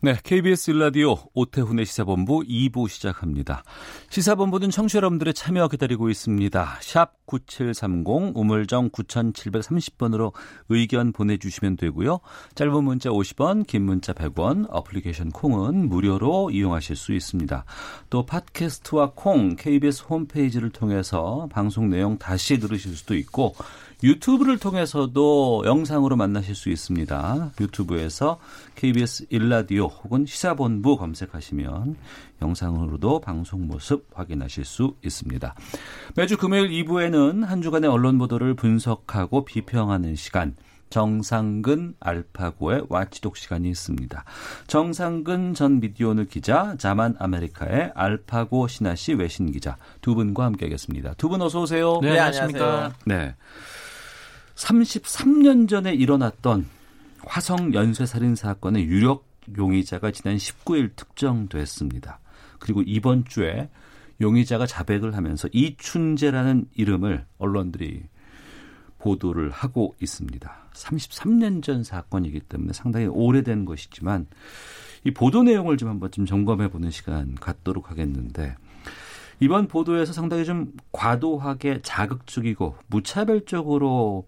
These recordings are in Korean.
네, KBS 일라디오 오태훈의 시사본부 2부 시작합니다. 시사본부는 청취자 여러분들의 참여 기다리고 있습니다. 샵 9730 우물정 9730번으로 의견 보내주시면 되고요. 짧은 문자 50원, 긴 문자 100원, 어플리케이션 콩은 무료로 이용하실 수 있습니다. 또 팟캐스트와 콩, KBS 홈페이지를 통해서 방송 내용 다시 들으실 수도 있고 유튜브를 통해서도 영상으로 만나실 수 있습니다. 유튜브에서 KBS 일라디오 혹은 시사본부 검색하시면 영상으로도 방송 모습 확인하실 수 있습니다. 매주 금요일 2부에는 한 주간의 언론 보도를 분석하고 비평하는 시간 정상근 알파고의 와치독 시간이 있습니다. 정상근 전 미디어오늘 기자, 자만 아메리카의 알파고 신하씨 외신 기자 두 분과 함께하겠습니다. 두 분 어서 오세요. 네, 안녕하십니까. 네. 33년 전에 일어났던 화성 연쇄 살인 사건의 유력 용의자가 지난 19일 특정됐습니다. 그리고 이번 주에 용의자가 자백을 하면서 이춘재라는 이름을 언론들이 보도를 하고 있습니다. 33년 전 사건이기 때문에 상당히 오래된 것이지만 이 보도 내용을 좀 한번 좀 점검해 보는 시간 갖도록 하겠는데 이번 보도에서 상당히 좀 과도하게 자극적이고 무차별적으로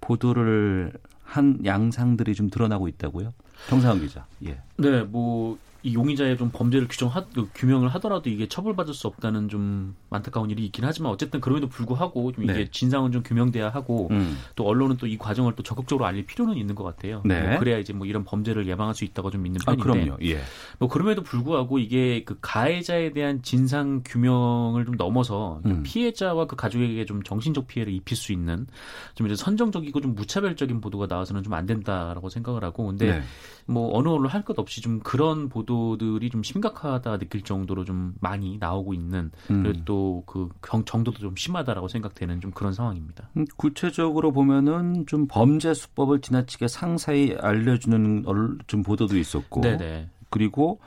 보도를 한 양상들이 좀 드러나고 있다고요? 정상훈 기자. 예. 네, 뭐 이 용의자의 좀 범죄를 규정하, 규명을 하더라도 이게 처벌받을 수 없다는 좀 안타까운 일이 있긴 하지만 어쨌든 그럼에도 불구하고 좀 이게 네. 진상은 좀 규명돼야 하고 음. 또 언론은 또 이 과정을 또 적극적으로 알릴 필요는 있는 것 같아요. 네. 뭐 그래야 이제 뭐 이런 범죄를 예방할 수 있다고 좀 믿는 아, 편인데. 그럼요. 예. 뭐 그럼에도 불구하고 이게 그 가해자에 대한 진상 규명을 좀 넘어서 그 음. 피해자와 그 가족에게 좀 정신적 피해를 입힐 수 있는 좀 이제 선정적이고 좀 무차별적인 보도가 나와서는 좀 안 된다라고 생각을 하고 근데 네. 뭐 어느 언론 할 것 없이 좀 그런 보도 들이 좀 심각하다 느낄 정도로 좀 많이 나오고 있는 음. 그리고 또그 정도도 좀 심하다라고 생각되는 좀 그런 상황입니다. 음, 구체적으로 보면은 좀 범죄 수법을 지나치게 상세히 알려주는 얼- 좀 보도도 있었고, 네네. 그리고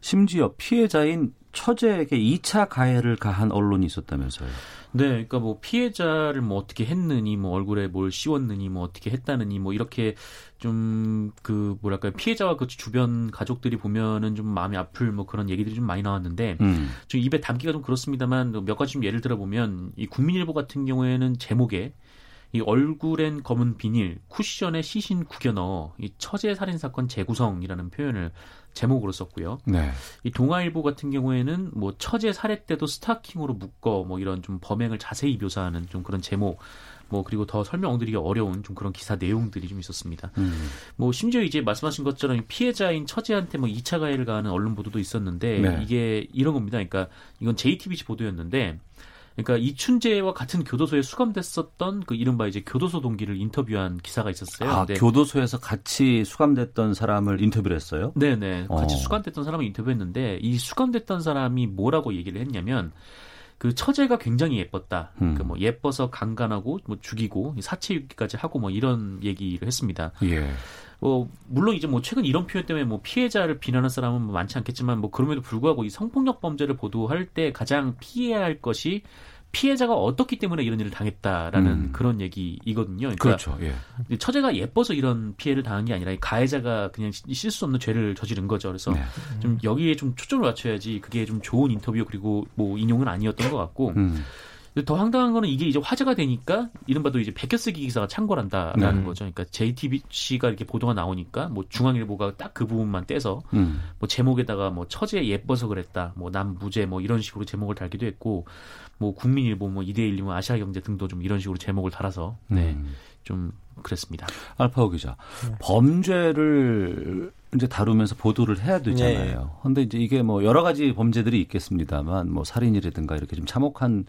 심지어 피해자인 처제에게 2차 가해를 가한 언론이 있었다면서요. 네, 그러니까 뭐 피해자를 뭐 어떻게 했느니, 뭐 얼굴에 뭘 씌웠느니, 뭐 어떻게 했다느니, 뭐 이렇게 좀 그 뭐랄까요 피해자와 그 주변 가족들이 보면은 좀 마음이 아플 뭐 그런 얘기들이 좀 많이 나왔는데 음. 좀 입에 담기가 좀 그렇습니다만 몇 가지 좀 예를 들어 보면 이 국민일보 같은 경우에는 제목에 이 얼굴엔 검은 비닐, 쿠션에 시신 구겨 넣어 이 처제 살인 사건 재구성이라는 표현을 제목으로 썼고요. 네. 이 동아일보 같은 경우에는 뭐 처제 살해 때도 스타킹으로 묶어 뭐 이런 좀 범행을 자세히 묘사하는 좀 그런 제목 뭐 그리고 더 설명드리기 어려운 좀 그런 기사 내용들이 좀 있었습니다. 음. 뭐 심지어 이제 말씀하신 것처럼 이 피해자인 처제한테 뭐 2차 가해를 가하는 언론 보도도 있었는데 네. 이게 이런 겁니다. 그러니까 이건 JTBC 보도였는데 그러니까 이춘재와 같은 교도소에 수감됐었던 그 이른바 이제 교도소 동기를 인터뷰한 기사가 있었어요. 아, 교도소에서 같이 수감됐던 사람을 인터뷰를 했어요? 네네. 같이 어. 수감됐던 사람을 인터뷰했는데 이 수감됐던 사람이 뭐라고 얘기를 했냐면 그 처제가 굉장히 예뻤다. 음. 그뭐 예뻐서 강간하고 뭐 죽이고 사체유기까지 하고 뭐 이런 얘기를 했습니다. 예. 뭐 물론 이제 뭐 최근 이런 표현 때문에 뭐 피해자를 비난하는 사람은 뭐 많지 않겠지만 뭐 그럼에도 불구하고 이 성폭력 범죄를 보도할 때 가장 피해야 할 것이 피해자가 어떻기 때문에 이런 일을 당했다라는 음. 그런 얘기이거든요. 그러니까 그렇죠. 예. 처제가 예뻐서 이런 피해를 당한 게 아니라 이 가해자가 그냥 시- 실수 수 없는 죄를 저지른 거죠. 그래서 네. 좀 여기에 좀 초점을 맞춰야지 그게 좀 좋은 인터뷰 그리고 뭐 인용은 아니었던 것 같고 음. 더 황당한 거는 이게 이제 화제가 되니까 이른바도 이제 베껴쓰기 기사가 창궐한다라는 네. 거죠. 그러니까 JTBC가 이렇게 보도가 나오니까 뭐 중앙일보가 딱 그 부분만 떼서 음. 뭐 제목에다가 뭐 처제 예뻐서 그랬다, 뭐 남 무죄 뭐 이런 식으로 제목을 달기도 했고 뭐 국민일보 뭐 이데일리 뭐 아시아경제 등도 좀 이런 식으로 제목을 달아서 네 음. 좀 그랬습니다. 알파오 기자. 범죄를 이제 다루면서 보도를 해야 되잖아요. 그런데 예. 이제 이게 뭐 여러 가지 범죄들이 있겠습니다만 뭐 살인이라든가 이렇게 좀 참혹한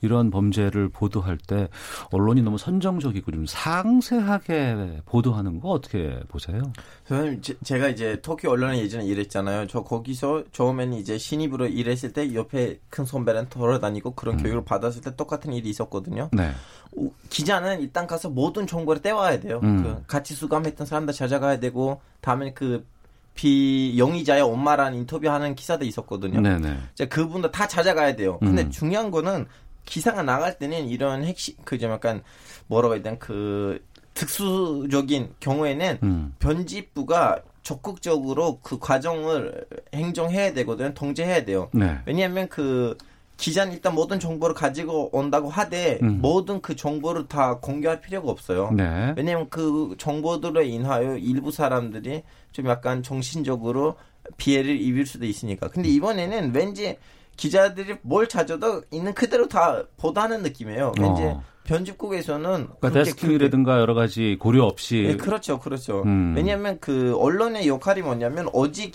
이런 범죄를 보도할 때 언론이 너무 선정적이고 좀 상세하게 보도하는 거 어떻게 보세요? 선생님, 제, 가 이제 터키 언론에 예전에 일했잖아요. 저 거기서 처음에는 이제 신입으로 일했을 때 옆에 큰 선배랑 돌아다니고 그런 음. 교육을 받았을 때 똑같은 일이 있었거든요. 네. 기자는 일단 가서 모든 정보를 떼와야 돼요. 음. 그 같이 수감했던 사람들 찾아가야 되고 다음에 그 비영의자의 엄마랑 인터뷰하는 기사도 있었거든요. 네네. 네. 그분도 다 찾아가야 돼요. 근데 음. 중요한 거는 기사가 나갈 때는 이런 핵심 그 좀 약간 뭐라고 해야 되나 그 특수적인 경우에는 음. 편집부가 적극적으로 그 과정을 행정해야 되거든, 요 통제해야 돼요. 네. 왜냐하면 그 기자는 일단 모든 정보를 가지고 온다고 하되 음. 모든 그 정보를 다 공개할 필요가 없어요. 네. 왜냐하면 그 정보들로 인하여 일부 사람들이 좀 약간 정신적으로 피해를 입을 수도 있으니까. 근데 이번에는 왠지 기자들이 뭘 찾아도 있는 그대로 다 보도하는 느낌이에요. 어. 편집국에서는 그러니까 데스킹이라든가 여러 가지 고려 없이 네, 그렇죠, 그렇죠. 음. 왜냐하면 그 언론의 역할이 뭐냐면 오직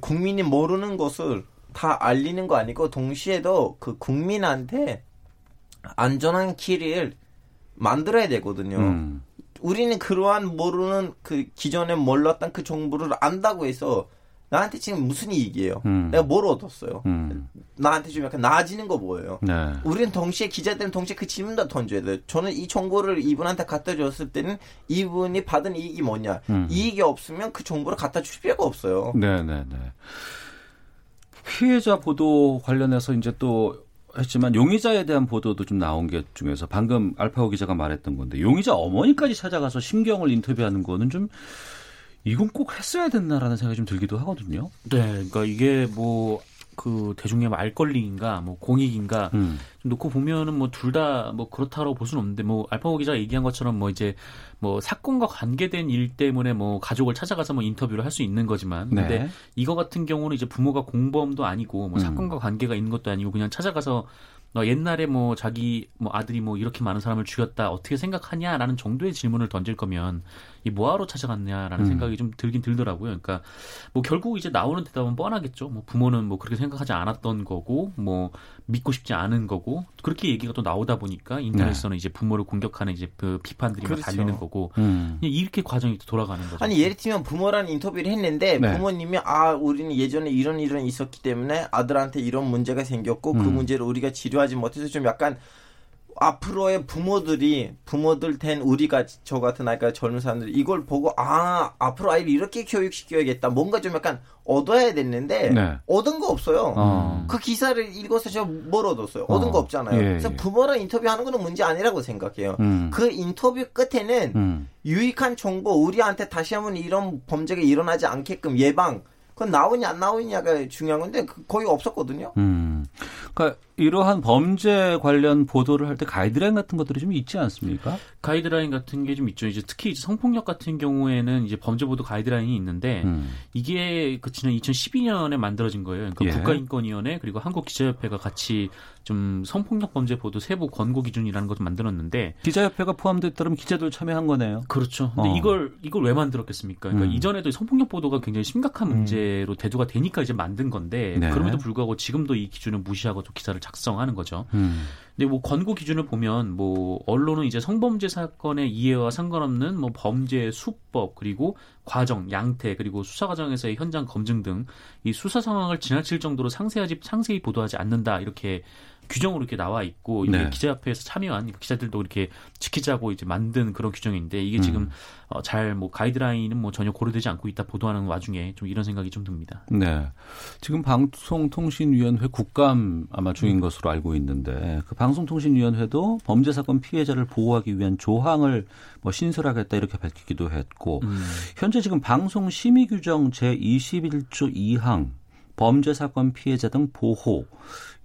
국민이 모르는 것을 다 알리는 거 아니고 동시에도 그 국민한테 안전한 길을 만들어야 되거든요. 음. 우리는 그러한 모르는 그 기존에 몰랐던 그 정보를 안다고 해서 나한테 지금 무슨 이익이에요? 음. 내가 뭘 얻었어요? 음. 나한테 좀 약간 나아지는 거 뭐예요? 네. 우리는 동시에 기자들은 동시에 그 질문도 던져야 돼요. 저는 이 정보를 이분한테 갖다 줬을 때는 이분이 받은 이익이 뭐냐? 음. 이익이 없으면 그 정보를 갖다 줄 필요가 없어요. 네, 네, 네. 피해자 보도 관련해서 이제 또 했지만 용의자에 대한 보도도 좀 나온 게 중에서 방금 알파고 기자가 말했던 건데 용의자 어머니까지 찾아가서 심경을 인터뷰하는 거는 좀 이건 꼭 했어야 됐나라는 생각이 좀 들기도 하거든요. 네, 그러니까 이게 뭐 그 대중의 말걸리인가 뭐 공익인가 음. 좀 놓고 보면은 뭐 둘 다뭐 그렇다라고 볼 수는 없는데 뭐 알파고 기자가 얘기한 것처럼 뭐 이제 뭐 사건과 관계된 일 때문에 뭐 가족을 찾아가서 뭐 인터뷰를 할 수 있는 거지만 네. 근데 이거 같은 경우는 이제 부모가 공범도 아니고 뭐 음. 사건과 관계가 있는 것도 아니고 그냥 찾아가서 너 옛날에 뭐 자기 뭐 아들이 뭐 이렇게 많은 사람을 죽였다 어떻게 생각하냐라는 정도의 질문을 던질 거면 이 뭐하러 찾아갔냐라는 음. 생각이 좀 들긴 들더라고요. 그러니까 뭐 결국 이제 나오는 대답은 뻔하겠죠. 뭐 부모는 뭐 그렇게 생각하지 않았던 거고 뭐 믿고 싶지 않은 거고 그렇게 얘기가 또 나오다 보니까 인터넷에서는 네. 이제 부모를 공격하는 이제 그 비판들이 그렇죠. 달리는 거고 음. 이렇게 과정이 돌아가는 거죠. 아니 예를 들면 부모랑 인터뷰를 했는데 네. 부모님이 아 우리는 예전에 이런 이런 있었기 때문에 아들한테 이런 문제가 생겼고 그 음. 그 문제를 우리가 치료 하지 못해서 좀 약간 앞으로의 부모들이 부모들 된 우리가 저 같은 아이가 젊은 사람들이 이걸 보고 아 앞으로 아이를 이렇게 교육시켜야겠다 뭔가 좀 약간 얻어야 됐는데 네. 얻은 거 없어요. 어. 그 기사를 읽어서 제가 뭘 얻었어요? 얻은 어. 거 없잖아요. 예, 그래서 예. 부모랑 인터뷰하는 거는 문제 아니라고 생각해요. 음. 그 인터뷰 끝에는 음. 유익한 정보 우리한테 다시 한번 이런 범죄가 일어나지 않게끔 예방 그건 나오냐 안 나오냐가 중요한 건데 그 거의 없었거든요. 음. 그러니까 이러한 범죄 관련 보도를 할 때 가이드라인 같은 것들이 좀 있지 않습니까? 가이드라인 같은 게 좀 있죠. 이제 특히 이제 성폭력 같은 경우에는 이제 범죄 보도 가이드라인이 있는데 음. 이게 그 지난 2012년에 만들어진 거예요. 그러니까 예. 국가인권위원회 그리고 한국 기자협회가 같이 좀 성폭력 범죄 보도 세부 권고 기준이라는 것을 만들었는데 기자협회가 포함됐다면 기자들 참여한 거네요. 그렇죠. 근데 어. 이걸 이걸 왜 만들었겠습니까? 그러니까 음. 이전에도 성폭력 보도가 굉장히 심각한 음. 문제로 대두가 되니까 이제 만든 건데 네. 그럼에도 불구하고 지금도 이 기준을 무시하고 또 기사를 작 성하는 거죠. 음. 근데 뭐 권고 기준을 보면 뭐 언론은 이제 성범죄 사건의 이해와 상관없는 뭐 범죄 수법 그리고 과정, 양태 그리고 수사 과정에서의 현장 검증 등 이 수사 상황을 지나칠 정도로 상세하지 상세히 보도하지 않는다 이렇게 규정으로 이렇게 나와 있고 이게 네. 기자협회에서 참여한 기자들도 이렇게 지키자고 이제 만든 그런 규정인데 이게 음. 지금 어, 잘뭐 가이드라인은 뭐 전혀 고려되지 않고 있다 보도하는 와중에 좀 이런 생각이 좀 듭니다. 네. 지금 방송통신위원회 국감 아마 중인 음. 것으로 알고 있는데 그 방송통신위원회도 범죄 사건 피해자를 보호하기 위한 조항을 뭐 신설하겠다 이렇게 밝히기도 했고 음. 현재 지금 방송 심의 규정 제 21조 2항 범죄 사건 피해자 등 보호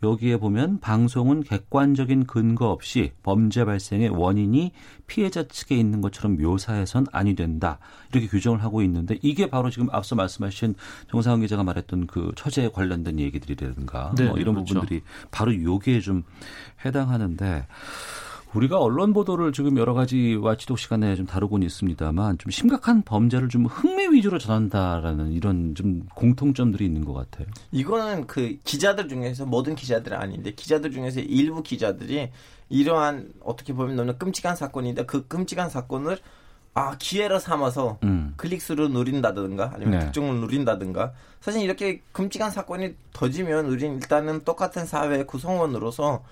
여기에 보면 방송은 객관적인 근거 없이 범죄 발생의 원인이 피해자 측에 있는 것처럼 묘사해선 아니 된다. 이렇게 규정을 하고 있는데 이게 바로 지금 앞서 말씀하신 정상훈 기자가 말했던 그 처제에 관련된 얘기들이라든가 네, 뭐 이런 그렇죠. 부분들이 바로 여기에 좀 해당하는데 우리가 언론 보도를 지금 여러 가지 와치독 시간에 좀 다루고는 있습니다만 좀 심각한 범죄를 좀 흥미 위주로 전한다라는 이런 좀 공통점들이 있는 것 같아요. 이거는 그 기자들 중에서 모든 기자들은 아닌데 기자들 중에서 일부 기자들이 이러한 어떻게 보면 너무 끔찍한 사건인데 그 끔찍한 사건을 아 기회를 삼아서 음. 클릭수를 누린다든가 아니면 네. 특종을 누린다든가 사실 이렇게 끔찍한 사건이 터지면 우리는 일단은 똑같은 사회 구성원으로서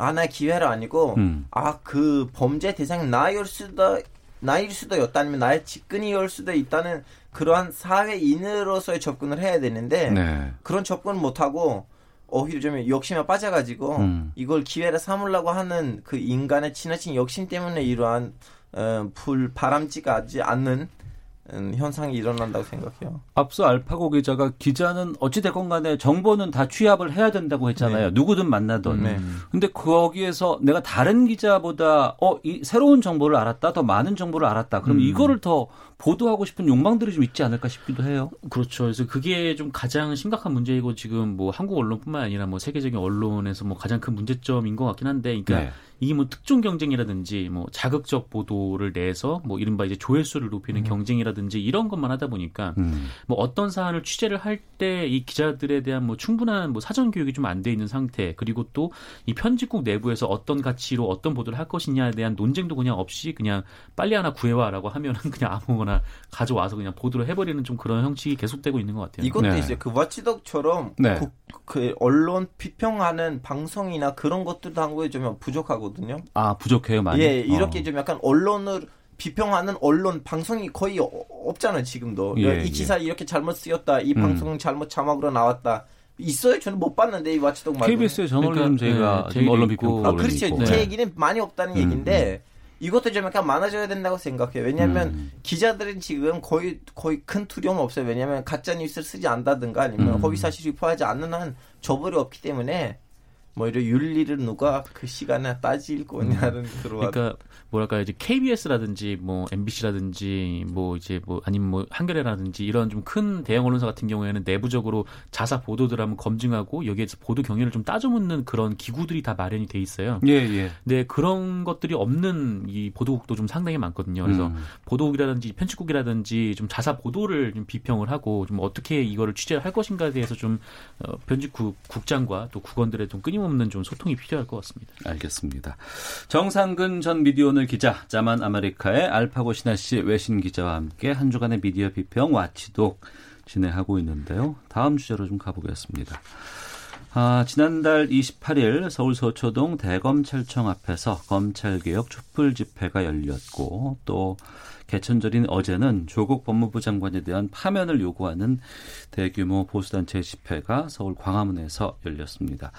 아 나의 기회를 아니고 음. 아 그 범죄 대상이 나일 수도 나일 수도 있다 아니면 나의 직근이올 수도 있다는 그러한 사회인으로서의 접근을 해야 되는데 네. 그런 접근을 못하고 오히려 좀 욕심에 빠져가지고 음. 이걸 기회를 삼으려고 하는 그 인간의 지나친 욕심 때문에 이러한 어, 불 바람직하지 않는 음, 현상이 일어난다고 생각해요. 앞서 알파고 기자가 기자는 어찌됐건 간에 정보는 다 취합을 해야 된다고 했잖아요. 네. 누구든 만나던. 네. 근데 거기에서 내가 다른 기자보다 어, 이 새로운 정보를 알았다, 더 많은 정보를 알았다. 그럼 음. 이거를 더 보도하고 싶은 욕망들이 좀 있지 않을까 싶기도 해요. 그렇죠. 그래서 그게 좀 가장 심각한 문제이고 지금 뭐 한국 언론뿐만 아니라 뭐 세계적인 언론에서 뭐 가장 큰 문제점인 것 같긴 한데, 그러니까 네. 이게 뭐 특종 경쟁이라든지 뭐 자극적 보도를 내서 뭐 이른바 이제 조회수를 높이는 음. 경쟁이라든지 이런 것만 하다 보니까 음. 뭐 어떤 사안을 취재를 할 때 이 기자들에 대한 뭐 충분한 뭐 사전 교육이 좀 안 돼 있는 상태 그리고 또 이 편집국 내부에서 어떤 가치로 어떤 보도를 할 것이냐에 대한 논쟁도 그냥 없이 그냥 빨리 하나 구해와라고 하면은 그냥 아무거나 가져와서 그냥 보도를 해버리는 좀 그런 형식이 계속되고 있는 것 같아요. 이것도 네. 이제 그 와치독처럼 네. 그, 그 언론 비평하는 방송이나 그런 것들도 한국에 좀 부족하 거든요. 아 부족해요 많이. 예 이렇게 어. 좀 약간 언론을 비평하는 언론 방송이 거의 없잖아요 지금도. 예, 이 기사 예. 이렇게 잘못 쓰였다. 이 음. 방송은 잘못 자막으로 나왔다. 있어요? 저는 못 봤는데 이 와치독 말고. KBS의 저널리즘 그러니까, 제가 네, 언론 비평. 아, 그렇죠. 네. 제 얘기는 많이 없다는 음, 얘기인데 음. 이것도 좀 약간 많아져야 된다고 생각해요. 왜냐하면 음. 기자들은 지금 거의 거의 큰 두려움 없어요. 왜냐하면 가짜 뉴스를 쓰지 않다든가 아니면 음. 허위 사실 유포하지 않는 한 저벌이 없기 때문에 뭐 이런 윤리를 누가 그 시간에 따질 거냐는 음. 그런 그러니까 뭐랄까 이제 KBS라든지 뭐 MBC라든지 뭐 이제 뭐 아니면 뭐 한겨레라든지 이런 좀 큰 대형 언론사 같은 경우에는 내부적으로 자사 보도들 하면 검증하고 여기에서 보도 경위를 좀 따져묻는 그런 기구들이 다 마련이 돼 있어요. 예, 예. 근데 그런 것들이 없는 이 보도국도 좀 상당히 많거든요. 그래서 음. 보도국이라든지 편집국이라든지 좀 자사 보도를 좀 비평을 하고 좀 어떻게 이거를 취재를 할 것인가에 대해서 좀 어, 편집국 국장과 또 국원들의 좀 끊임 없는 좀 소통이 필요할 것 같습니다. 알겠습니다. 정상근 전 미디어오늘 기자, 자만 아메리카의 알파고 시나씨 외신 기자와 함께 한 주간의 미디어 비평 watchdog 진행하고 있는데요. 다음 주제로 좀 가보겠습니다. 아, 지난달 28일 서울 서초동 대검찰청 앞에서 검찰개혁 촛불 집회가 열렸고 또 개천절인 어제는 조국 법무부 장관에 대한 파면을 요구하는 대규모 보수단체 집회가 서울 광화문에서 열렸습니다.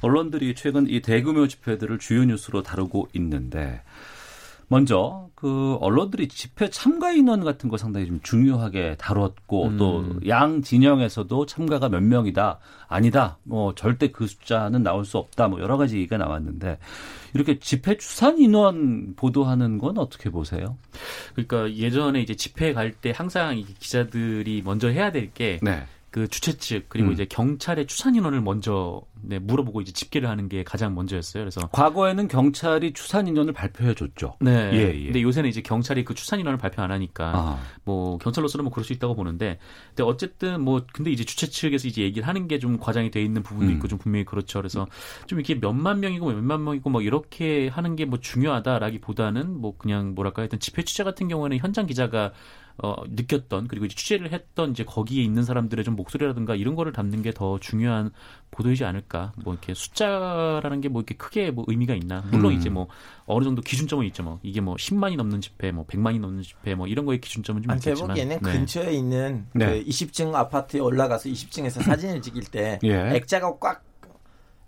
언론들이 최근 이 대규모 집회들을 주요 뉴스로 다루고 있는데 먼저 그 언론들이 집회 참가 인원 같은 거 상당히 좀 중요하게 다뤘고 음. 또양 진영에서도 참가가 몇 명이다 아니다 뭐 절대 그 숫자는 나올 수 없다 뭐 여러 가지 얘기가 나왔는데 이렇게 집회 추산 인원 보도하는 건 어떻게 보세요? 그러니까 예전에 이제 집회 갈 때 항상 기자들이 먼저 해야 될게 네. 그 주최 측 그리고 음. 이제 경찰의 추산 인원을 먼저 네, 물어보고 이제 집계를 하는 게 가장 먼저였어요. 그래서 과거에는 경찰이 추산 인원을 발표해 줬죠. 네. 예, 예. 근데 요새는 이제 경찰이 그 추산 인원을 발표 안 하니까 아. 뭐 경찰로서는 뭐 그럴 수 있다고 보는데 근데 어쨌든 뭐 근데 이제 주최 측에서 이제 얘기를 하는 게 좀 과장이 돼 있는 부분도 음. 있고 좀 분명히 그렇죠. 그래서 좀 이렇게 몇만 명이고 몇만 명이고 뭐 이렇게 하는 게 뭐 중요하다라기보다는 뭐 그냥 뭐랄까 하여튼 집회 취재 같은 경우에는 현장 기자가 어, 느꼈던 그리고 이제 취재를 했던 이제 거기에 있는 사람들의 좀 목소리라든가 이런 거를 담는 게 더 중요한 보도이지 않을까. 뭐 이렇게 숫자라는 게 뭐 이렇게 크게 뭐 의미가 있나. 물론 음. 이제 뭐 어느 정도 기준점은 있죠. 뭐 이게 뭐 10만이 넘는 집회, 뭐 100만이 넘는 집회 뭐 이런 거에 기준점은 좀 있겠지만. 제 보기에는 네. 근처에 있는 네. 그 20층 아파트에 올라가서 20층에서 사진을 찍을 때 예. 액자가 꽉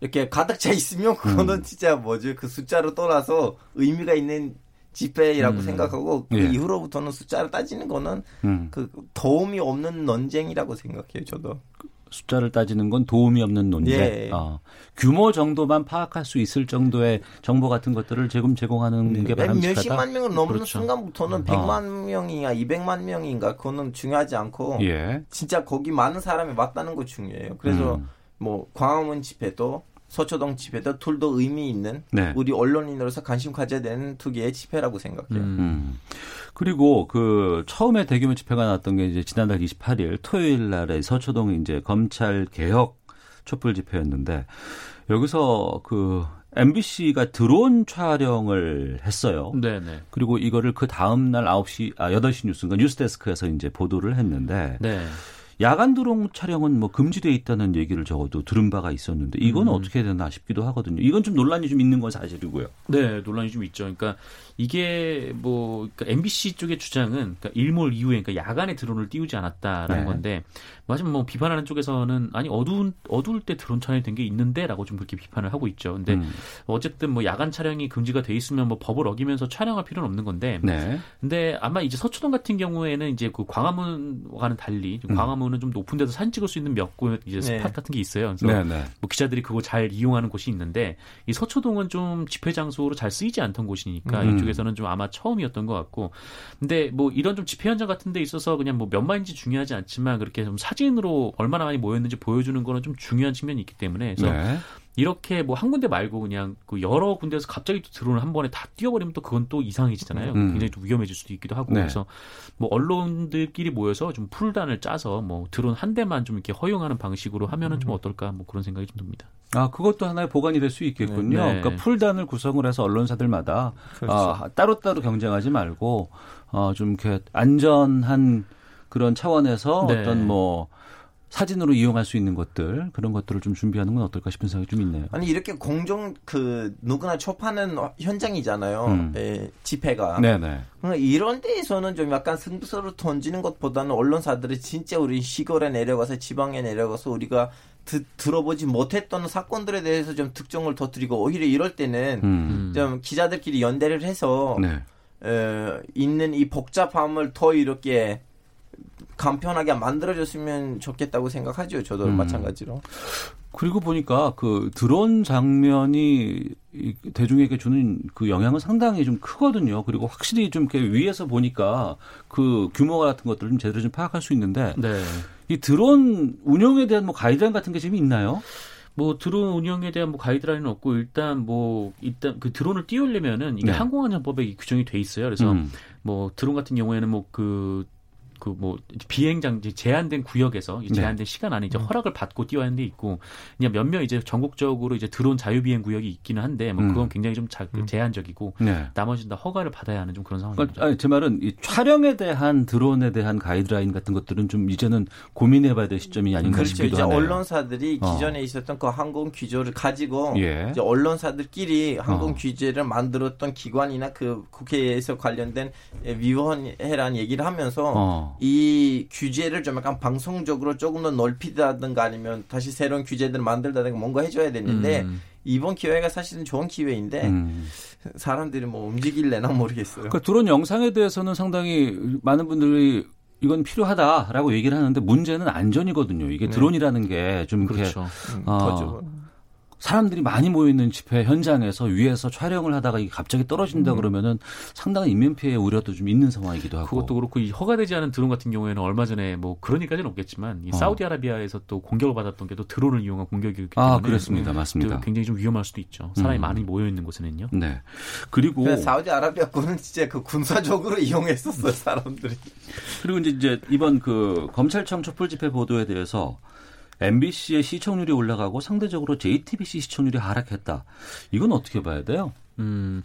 이렇게 가득 차 있으면 그거는 음. 진짜 뭐지 그 숫자로 떠나서 의미가 있는 집회라고 음. 생각하고 그 예. 이후로부터는 숫자를 따지는 거는 음. 그 도움이 없는 논쟁이라고 생각해요. 저도. 숫자를 따지는 건 도움이 없는 논쟁. 예. 어, 규모 정도만 파악할 수 있을 정도의 정보 같은 것들을 지금 제공하는 네. 게 바람직하다. 몇십만 명을 넘는 그렇죠. 순간부터는 100만 어. 명이야, 200만 명인가 그거는 중요하지 않고 예. 진짜 거기 많은 사람이 맞다는 거 중요해요. 그래서 음. 뭐 광화문 집회도 서초동 집회도 둘도 의미 있는 네. 우리 언론인으로서 관심 가져야 되는 두 개의 집회라고 생각해요. 음. 음. 그리고 그 처음에 대규모 집회가 났던 게 이제 지난달 28일 토요일 날에 서초동 이제 검찰 개혁 촛불 집회였는데 여기서 그 MBC가 드론 촬영을 했어요. 네네. 그리고 이거를 그 다음 날 9시 아 8시 뉴스인가 뉴스데스크에서 이제 보도를 했는데 네. 야간 드론 촬영은 뭐 금지돼 있다는 얘기를 적어도 들은 바가 있었는데 이건 음. 어떻게 되나 싶기도 하거든요. 이건 좀 논란이 좀 있는 건 사실이고요. 네, 논란이 좀 있죠. 그러니까 이게 뭐 그러니까 MBC 쪽의 주장은 그러니까 일몰 이후에 그러니까 야간에 드론을 띄우지 않았다라는 네. 건데 마지막 뭐 비판하는 쪽에서는 아니 어두운 어두울 때 드론 촬영이 된 게 있는데라고 좀 그렇게 비판을 하고 있죠. 근데 음. 어쨌든 뭐 야간 촬영이 금지가 돼 있으면 뭐 법을 어기면서 촬영할 필요는 없는 건데. 네. 근데 아마 이제 서초동 같은 경우에는 이제 그 광화문과는 달리 음. 광화문 은좀 높은 데서 사진 찍을 수 있는 몇 곳 이제 스팟 네. 같은 게 있어요. 그래서 네, 네. 뭐 기자들이 그거 잘 이용하는 곳이 있는데 이 서초동은 좀 집회 장소로 잘 쓰이지 않던 곳이니까 음. 이쪽에서는 좀 아마 처음이었던 것 같고. 근데 뭐 이런 좀 집회 현장 같은 데 있어서 그냥 뭐 몇 만인지 중요하지 않지만 그렇게 좀 사진 사진으로 얼마나 많이 모였는지 보여주는 거는 좀 중요한 측면이 있기 때문에 그래서 네. 이렇게 뭐 한 군데 말고 그냥 그 여러 군데에서 갑자기 또 드론을 한 번에 다 띄워버리면 또 그건 또 이상해지잖아요. 음. 굉장히 좀 위험해질 수도 있기도 하고 네. 그래서 뭐 언론들끼리 모여서 좀 풀단을 짜서 뭐 드론 한 대만 좀 이렇게 허용하는 방식으로 하면은 좀 음. 어떨까 뭐 그런 생각이 좀 듭니다. 아 그것도 하나의 보관이 될 수 있겠군요. 네. 그러니까 풀단을 구성을 해서 언론사들마다 그렇죠. 아, 따로따로 경쟁하지 말고 어, 좀 이렇게 안전한 그런 차원에서 네. 어떤 뭐 사진으로 이용할 수 있는 것들 그런 것들을 좀 준비하는 건 어떨까 싶은 생각이 좀 있네요. 아니 이렇게 공정 그 누구나 초파는 현장이잖아요. 음. 예, 집회가. 네네. 그러니까 이런 데에서는 좀 약간 승부수를 던지는 것보다는 언론사들이 진짜 우리 시골에 내려가서 지방에 내려가서 우리가 드, 들어보지 못했던 사건들에 대해서 좀 특정을 터뜨리고 오히려 이럴 때는 음. 좀 기자들끼리 연대를 해서 네. 어, 있는 이 복잡함을 더 이렇게 간편하게 만들어졌으면 좋겠다고 생각하죠. 저도 음. 마찬가지로. 그리고 보니까 그 드론 장면이 대중에게 주는 그 영향은 상당히 좀 크거든요. 그리고 확실히 좀 이렇게 위에서 보니까 그 규모 같은 것들을 좀 제대로 좀 파악할 수 있는데 네. 이 드론 운영에 대한 뭐 가이드라인 같은 게 지금 있나요? 뭐 드론 운영에 대한 뭐 가이드라인은 없고 일단 뭐 일단 그 드론을 띄우려면은 이게 네. 항공안전법에 규정이 돼 있어요. 그래서 음. 뭐 드론 같은 경우에는 뭐그 그 뭐 비행 장지 제한된 구역에서 네. 제한된 시간 안에 이제 음. 허락을 받고 뛰어야 하는 데 있고 그냥 몇몇 이제 전국적으로 이제 드론 자유 비행 구역이 있기는 한데 뭐 음. 그건 굉장히 좀 자, 음. 제한적이고 네. 나머지는 다 허가를 받아야 하는 좀 그런 상황입니다. 그러니까, 아니, 제 말은 이 촬영에 대한 드론에 대한 가이드라인 같은 것들은 좀 이제는 고민해봐야 될 시점이 아닌가 그렇죠. 싶기도 이제 하네요. 언론사들이 어. 기존에 있었던 그 항공 규제를 가지고 예. 이제 언론사들끼리 항공 어. 규제를 만들었던 기관이나 그 국회에서 관련된 위원회란 얘기를 하면서 어. 이 규제를 좀 약간 방송적으로 조금 더 넓히다든가 아니면 다시 새로운 규제들을 만들다든가 뭔가 해줘야 되는데 음. 이번 기회가 사실은 좋은 기회인데 음. 사람들이 뭐 움직일래나 모르겠어요. 그러니까 드론 영상에 대해서는 상당히 많은 분들이 이건 필요하다라고 얘기를 하는데 문제는 안전이거든요. 이게 네. 드론이라는 게좀 그렇죠. 음, 어, 사람들이 많이 모여 있는 집회 현장에서 위에서 촬영을 하다가 이게 갑자기 떨어진다 음. 그러면은 상당한 인명 피해 우려도 좀 있는 상황이기도 하고. 그것도 그렇고 이 허가되지 않은 드론 같은 경우에는 얼마 전에 뭐 그런 일까지는 없겠지만 이 어. 사우디아라비아에서 또 공격을 받았던 게 또 드론을 이용한 공격이기 아, 때문에 아 그렇습니다, 맞습니다. 굉장히 좀 위험할 수도 있죠. 사람이 음. 많이 모여 있는 곳에는요. 네. 그리고 사우디아라비아 거는 진짜 그 군사적으로 이용했었어요 사람들이. 그리고 이제 이제 이번 그 검찰청 촛불 집회 보도에 대해서 MBC의 시청률이 올라가고 상대적으로 JTBC 시청률이 하락했다. 이건 어떻게 봐야 돼요? 음,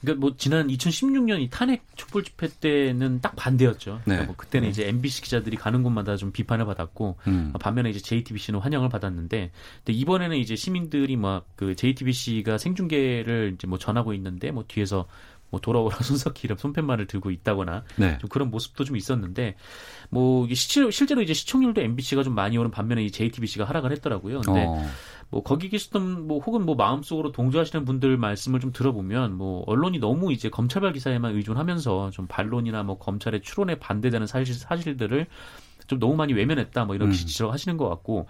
그러니까 뭐 지난 2016년 이 탄핵 촛불 집회 때는 딱 반대였죠. 그러니까 네. 뭐 그때는 네. 이제 MBC 기자들이 가는 곳마다 좀 비판을 받았고 음. 반면에 이제 JTBC는 환영을 받았는데 근데 이번에는 이제 시민들이 막 그 JTBC가 생중계를 이제 뭐 전하고 있는데 뭐 뒤에서 뭐 돌아오라 손석희 이름 손팻말을 들고 있다거나 네. 좀 그런 모습도 좀 있었는데 뭐 실제로, 실제로 이제 시청률도 MBC가 좀 많이 오는 반면에 이 JTBC가 하락을 했더라고요. 근데 어. 뭐 거기 계셨던 뭐 혹은 뭐 마음속으로 동조하시는 분들 말씀을 좀 들어보면 뭐 언론이 너무 이제 검찰발 기사에만 의존하면서 좀 반론이나 뭐 검찰의 추론에 반대되는 사실 사실들을 좀 너무 많이 외면했다 뭐 이렇게 음. 지적하시는 것 같고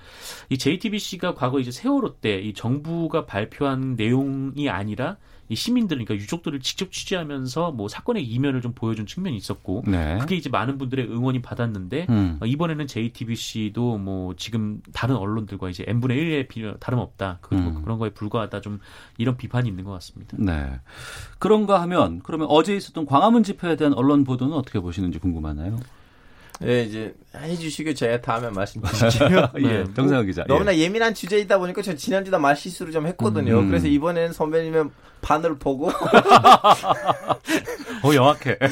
이 JTBC가 과거 이제 세월호 때 이 정부가 발표한 내용이 아니라 이 시민들 그러니까 유족들을 직접 취재하면서 뭐 사건의 이면을 좀 보여준 측면이 있었고 네. 그게 이제 많은 분들의 응원이 받았는데 음. 어, 이번에는 JTBC도 뭐 지금 다른 언론들과 이제 n 분의 1의 다름없다 그리고 음. 그런 거에 불과하다 좀 이런 비판이 있는 것 같습니다. 네. 그런가 하면 그러면 어제 있었던 광화문 집회에 대한 언론 보도는 어떻게 보시는지 궁금하나요? 네, 이제 해주시고 제가 다음에 말씀드릴게요. 예, 네. 정상훈 기자. 너무나 예. 민한 주제이다 보니까 저 지난주다 말 실수를 좀 했거든요. 음. 그래서 이번에는 선배님의 반을 보고. 어, 영악해. 네,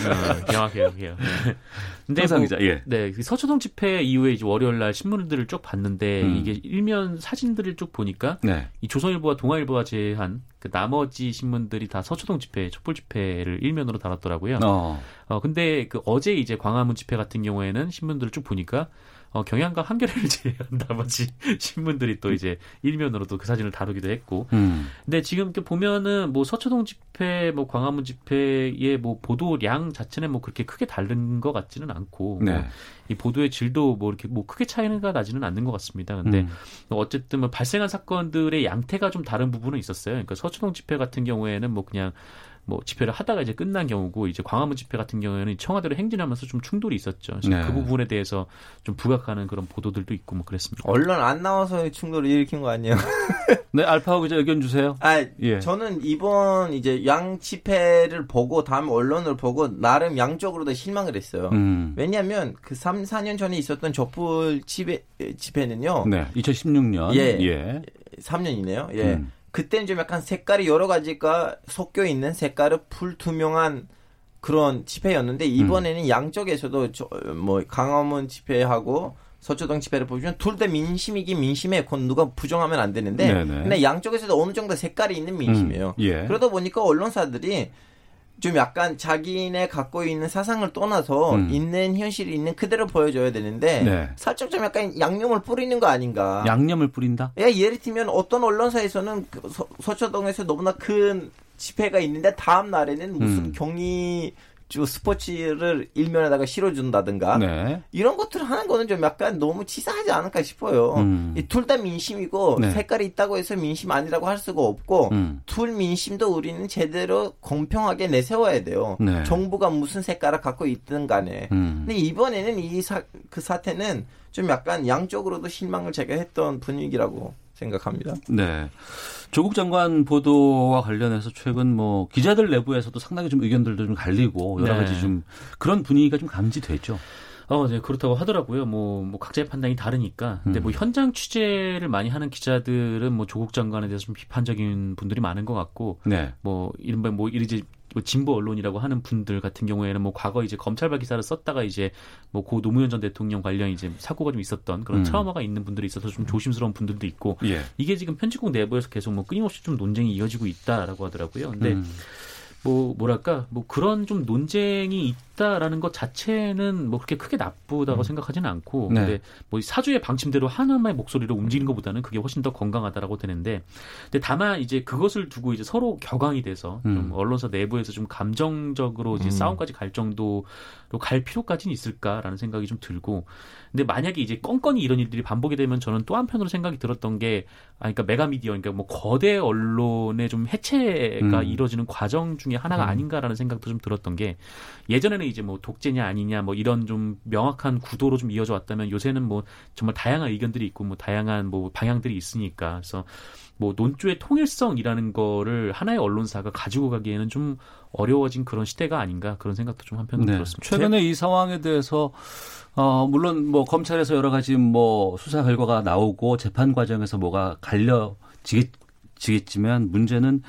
영악해요, 영악해요. 근데 뭐, 기자, 예. 네, 그 서초동 집회 이후에 이제 월요일 날 신문들을 쭉 봤는데 음. 이게 일면 사진들을 쭉 보니까 네. 이 조선일보와 동아일보가 제한 그 나머지 신문들이 다 서초동 집회, 촛불 집회를 일면으로 달았더라고요. 어. 어 근데 그 어제 이제 광화문 집회 같은 경우에는 신문들을 쭉 보니까 어, 경향과 한겨레를 제외한 나머지 신문들이 또 이제 일면으로도 그 사진을 다루기도 했고. 음. 근데 지금 이렇게 보면은 뭐 서초동 집회, 뭐 광화문 집회의 뭐 보도량 자체는 뭐 그렇게 크게 다른 것 같지는 않고. 네. 뭐 이 보도의 질도 뭐 이렇게 뭐 크게 차이가 나지는 않는 것 같습니다. 근데 음. 어쨌든 뭐 발생한 사건들의 양태가 좀 다른 부분은 있었어요. 그러니까 서초동 집회 같은 경우에는 뭐 그냥 뭐 집회를 하다가 이제 끝난 경우고 이제 광화문 집회 같은 경우에는 청와대로 행진하면서 좀 충돌이 있었죠. 네. 그 부분에 대해서 좀 부각하는 그런 보도들도 있고 뭐 그랬습니다. 언론 안 나와서 충돌을 일으킨 거 아니에요? 네, 알파고 기자 의견 주세요. 아, 예. 저는 이번 이제 양 집회를 보고 다음 언론을 보고 나름 양쪽으로도 실망을 했어요. 음. 왜냐하면 그 3, 4년 전에 있었던 촛불 집회 집회는요. 네, 2016년. 예. 예. 3년이네요. 예. 음. 그때는 좀 약간 색깔이 여러 가지가 섞여 있는 색깔이 풀투명한 그런 집회였는데 이번에는 음. 양쪽에서도 저, 뭐 강화문 집회하고 서초동 집회를 보시면 둘 다 민심이긴 민심에 그건 누가 부정하면 안 되는데 네네. 근데 양쪽에서도 어느 정도 색깔이 있는 민심이에요. 음. 예. 그러다 보니까 언론사들이 좀 약간 자기네 갖고 있는 사상을 떠나서 음. 있는 현실이 있는 그대로 보여줘야 되는데 네. 살짝 좀 약간 양념을 뿌리는 거 아닌가? 양념을 뿌린다? 예, 예를 들면 어떤 언론사에서는 그 서, 서초동에서 너무나 큰 집회가 있는데 다음 날에는 무슨 음. 경위 주 스포츠를 일면에다가 실어준다든가 네. 이런 것들을 하는 거는 좀 약간 너무 치사하지 않을까 싶어요. 음. 둘다 민심이고 네. 색깔이 있다고 해서 민심 아니라고 할 수가 없고 음. 둘 민심도 우리는 제대로 공평하게 내세워야 돼요. 네. 정부가 무슨 색깔을 갖고 있든 간에. 음. 근데 이번에는 이그 사태는 좀 약간 양쪽으로도 실망을 제가 했던 분위기라고 생각합니다. 네. 조국 장관 보도와 관련해서 최근 뭐 기자들 내부에서도 상당히 좀 의견들도 좀 갈리고 여러 네. 가지 좀 그런 분위기가 좀 감지됐죠. 어, 네, 그렇다고 하더라고요. 뭐, 뭐, 각자의 판단이 다르니까. 근데 뭐, 음. 현장 취재를 많이 하는 기자들은 뭐, 조국 장관에 대해서 좀 비판적인 분들이 많은 것 같고. 네. 뭐, 이른바 뭐, 이제 뭐 진보 언론이라고 하는 분들 같은 경우에는 뭐 과거 이제 검찰발 기사를 썼다가 이제 뭐 고 노무현 전 대통령 관련 이제 사고가 좀 있었던 그런 음. 트라우마가 있는 분들이 있어서 좀 조심스러운 분들도 있고 예. 이게 지금 편집국 내부에서 계속 뭐 끊임없이 좀 논쟁이 이어지고 있다라고 하더라고요. 근데 음. 뭐 뭐랄까 뭐 그런 좀 논쟁이 있다라는 것 자체는 뭐 그렇게 크게 나쁘다고 음. 생각하지는 않고 네. 근데 뭐 사주의 방침대로 하나만의 목소리로 움직이는 것보다는 그게 훨씬 더 건강하다라고 되는데 근데 다만 이제 그것을 두고 이제 서로 격앙이 돼서 음. 좀 언론사 내부에서 좀 감정적으로 이제 음. 싸움까지 갈 정도로 갈 필요까지는 있을까라는 생각이 좀 들고 근데 만약에 이제 껌껌이 이런 일들이 반복이 되면 저는 또 한편으로 생각이 들었던 게 아, 그러니까 메가미디어, 그러니까 뭐 거대 언론의 좀 해체가 음. 이루어지는 과정 중에 하나가 음. 아닌가라는 생각도 좀 들었던 게 예전에는 이제 뭐 독재냐 아니냐 뭐 이런 좀 명확한 구도로 좀 이어져 왔다면 요새는 뭐 정말 다양한 의견들이 있고 뭐 다양한 뭐 방향들이 있으니까 그래서 뭐 논조의 통일성이라는 거를 하나의 언론사가 가지고 가기에는 좀 어려워진 그런 시대가 아닌가 그런 생각도 좀 한편으로 네. 들었습니다. 최근에 이 상황에 대해서 어, 물론 뭐 검찰에서 여러 가지 뭐 수사 결과가 나오고 재판 과정에서 뭐가 갈려 지겠 지만 문제는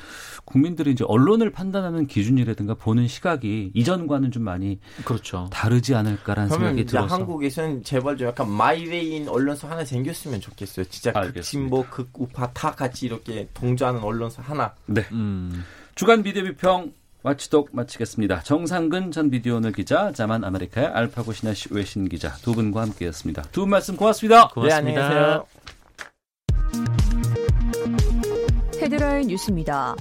국민들이 이제 언론을 판단하는 기준이라든가 보는 시각이 이전과는 좀 많이 그렇죠. 다르지 않을까라는 생각이 들어서 한국에서는 제발 좀 약간 마이웨이인 언론사 하나 생겼으면 좋겠어요. 진짜 극진보 극우파 다 같이 이렇게 동조하는 언론사 하나. 네. 음. 주간 미디어 비평 watchdog 마치겠습니다. 정상근 전 미디어오늘 기자, 자만 아메리카의 알파고 시나씨 외신 기자 두 분과 함께했습니다. 두 분 말씀 고맙습니다. 고맙습니다. 네, 안녕하세요. 헤드라인 뉴스입니다.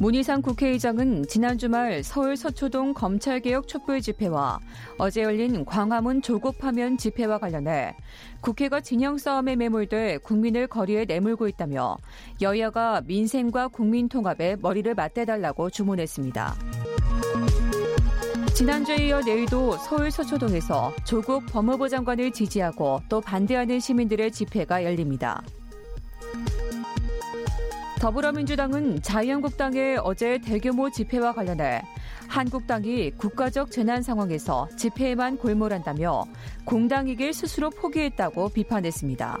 문희상 국회의장은 지난 주말 서울 서초동 검찰개혁 촛불 집회와 어제 열린 광화문 조국 파면 집회와 관련해 국회가 진영 싸움에 매몰돼 국민을 거리에 내몰고 있다며 여야가 민생과 국민 통합에 머리를 맞대달라고 주문했습니다. 지난주에 이어 내일도 서울 서초동에서 조국 법무부 장관을 지지하고 또 반대하는 시민들의 집회가 열립니다. 더불어민주당은 자유한국당의 어제 대규모 집회와 관련해 한국당이 국가적 재난 상황에서 집회에만 골몰한다며 공당이길 스스로 포기했다고 비판했습니다.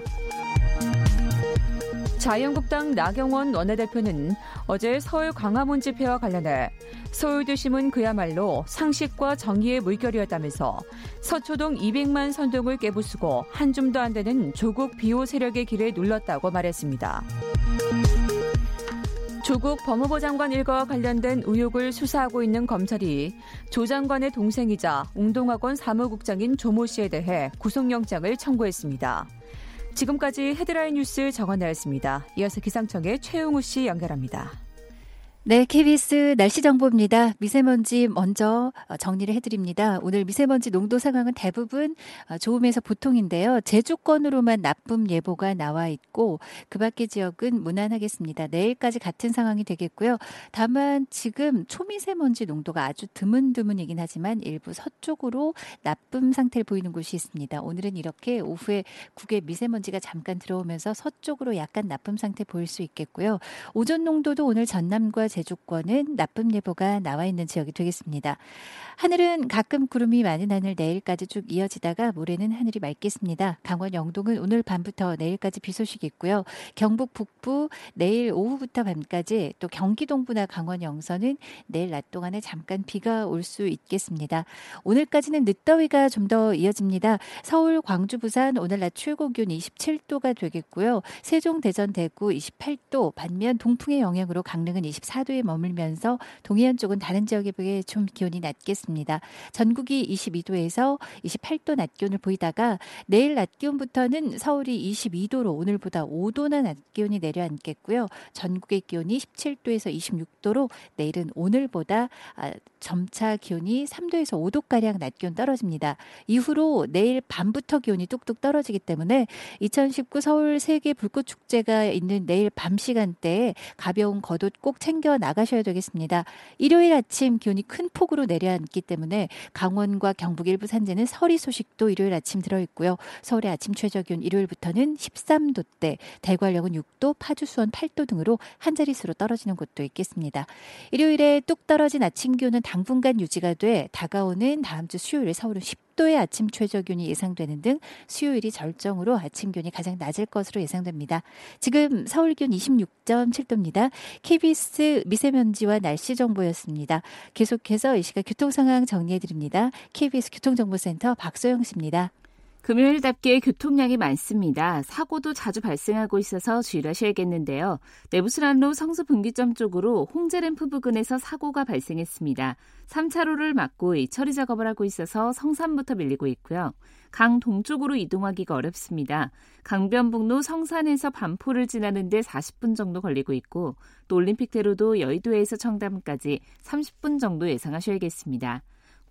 자유한국당 나경원 원내대표는 어제 서울 광화문 집회와 관련해 서울 도심은 그야말로 상식과 정의의 물결이었다면서 서초동 200만 선동을 깨부수고 한 줌도 안 되는 조국 비호 세력의 길을 눌렀다고 말했습니다. 조국 법무부 장관 일가와 관련된 의혹을 수사하고 있는 검찰이 조 장관의 동생이자 웅동학원 사무국장인 조모 씨에 대해 구속영장을 청구했습니다. 지금까지 헤드라인 뉴스 정원나였습니다. 이어서 기상청의 최용우 씨 연결합니다. 네, KBS 날씨 정보입니다. 미세먼지 먼저 어, 정리를 해드립니다. 오늘 미세먼지 농도 상황은 대부분 어, 좋음에서 보통인데요. 제주권으로만 나쁨 예보가 나와 있고 그 밖의 지역은 무난하겠습니다. 내일까지 같은 상황이 되겠고요. 다만 지금 초미세먼지 농도가 아주 드문드문이긴 하지만 일부 서쪽으로 나쁨 상태를 보이는 곳이 있습니다. 오늘은 이렇게 오후에 국외 미세먼지가 잠깐 들어오면서 서쪽으로 약간 나쁨 상태 보일 수 있겠고요. 오전 농도도 오늘 전남과 제주권은 나쁨 예보가 나와 있는 지역이 되겠습니다. 하늘은 가끔 구름이 많은 하늘 내일까지 쭉 이어지다가 모레는 하늘이 맑겠습니다. 강원 영동은 오늘 밤부터 내일까지 비 소식이 있고요. 경북 북부 내일 오후부터 밤까지 또 경기 동부나 강원 영서는 내일 낮 동안에 잠깐 비가 올 수 있겠습니다. 오늘까지는 늦더위가 좀 더 이어집니다. 서울, 광주, 부산 오늘 낮 최고 기온 27도가 되겠고요. 세종, 대전, 대구 28도 반면 동풍의 영향으로 강릉은 24도 에 머물면서 동해안 쪽은 다른 지역에 비해 좀 기온이 낮겠습니다. 전국이 22도에서 28도 낮 기온을 보이다가 내일 낮 기온부터는 서울이 22도로 오늘보다 5도나 낮 기온이 내려앉겠고요. 전국의 기온이 17도에서 26도로 내일은 오늘보다 아, 점차 기온이 3도에서 5도가량 낮 기온 떨어집니다. 이후로 내일 밤부터 기온이 뚝뚝 떨어지기 때문에 2019 서울 세계 불꽃 축제가 있는 내일 밤 시간대에 가벼운 겉옷 꼭 챙겨 나가셔야 되겠습니다. 일요일 아침 기온이 큰 폭으로 내려앉 있기 때문에 강원과 경북 일부 산지는 서리 소식도 일요일 아침 들어있고요. 서울의 아침 최저 기온 일요일부터는 13도대, 대관령은 6도, 파주 수원 8도 등으로 한 자릿수로 떨어지는 곳도 있겠습니다. 일요일에 뚝 떨어진 아침 기온은 당분간 유지가 돼 다가오는 다음 주 수요일 서울은 10 10도의 아침 최저 기온이 예상되는 등 수요일이 절정으로 아침 기온이 가장 낮을 것으로 예상됩니다. 지금 서울 기온 26.7도입니다. KBS 미세먼지와 날씨 정보였습니다. 계속해서 이 시각 교통 상황 정리해 드립니다. KBS 교통정보센터 박소영 씨입니다. 금요일답게 교통량이 많습니다. 사고도 자주 발생하고 있어서 주의하셔야겠는데요. 내부순환로 성수 분기점 쪽으로 홍제램프 부근에서 사고가 발생했습니다. 3차로를 막고 처리 작업을 하고 있어서 성산부터 밀리고 있고요. 강 동쪽으로 이동하기가 어렵습니다. 강변북로 성산에서 반포를 지나는데 40분 정도 걸리고 있고 또 올림픽대로도 여의도에서 청담까지 30분 정도 예상하셔야겠습니다.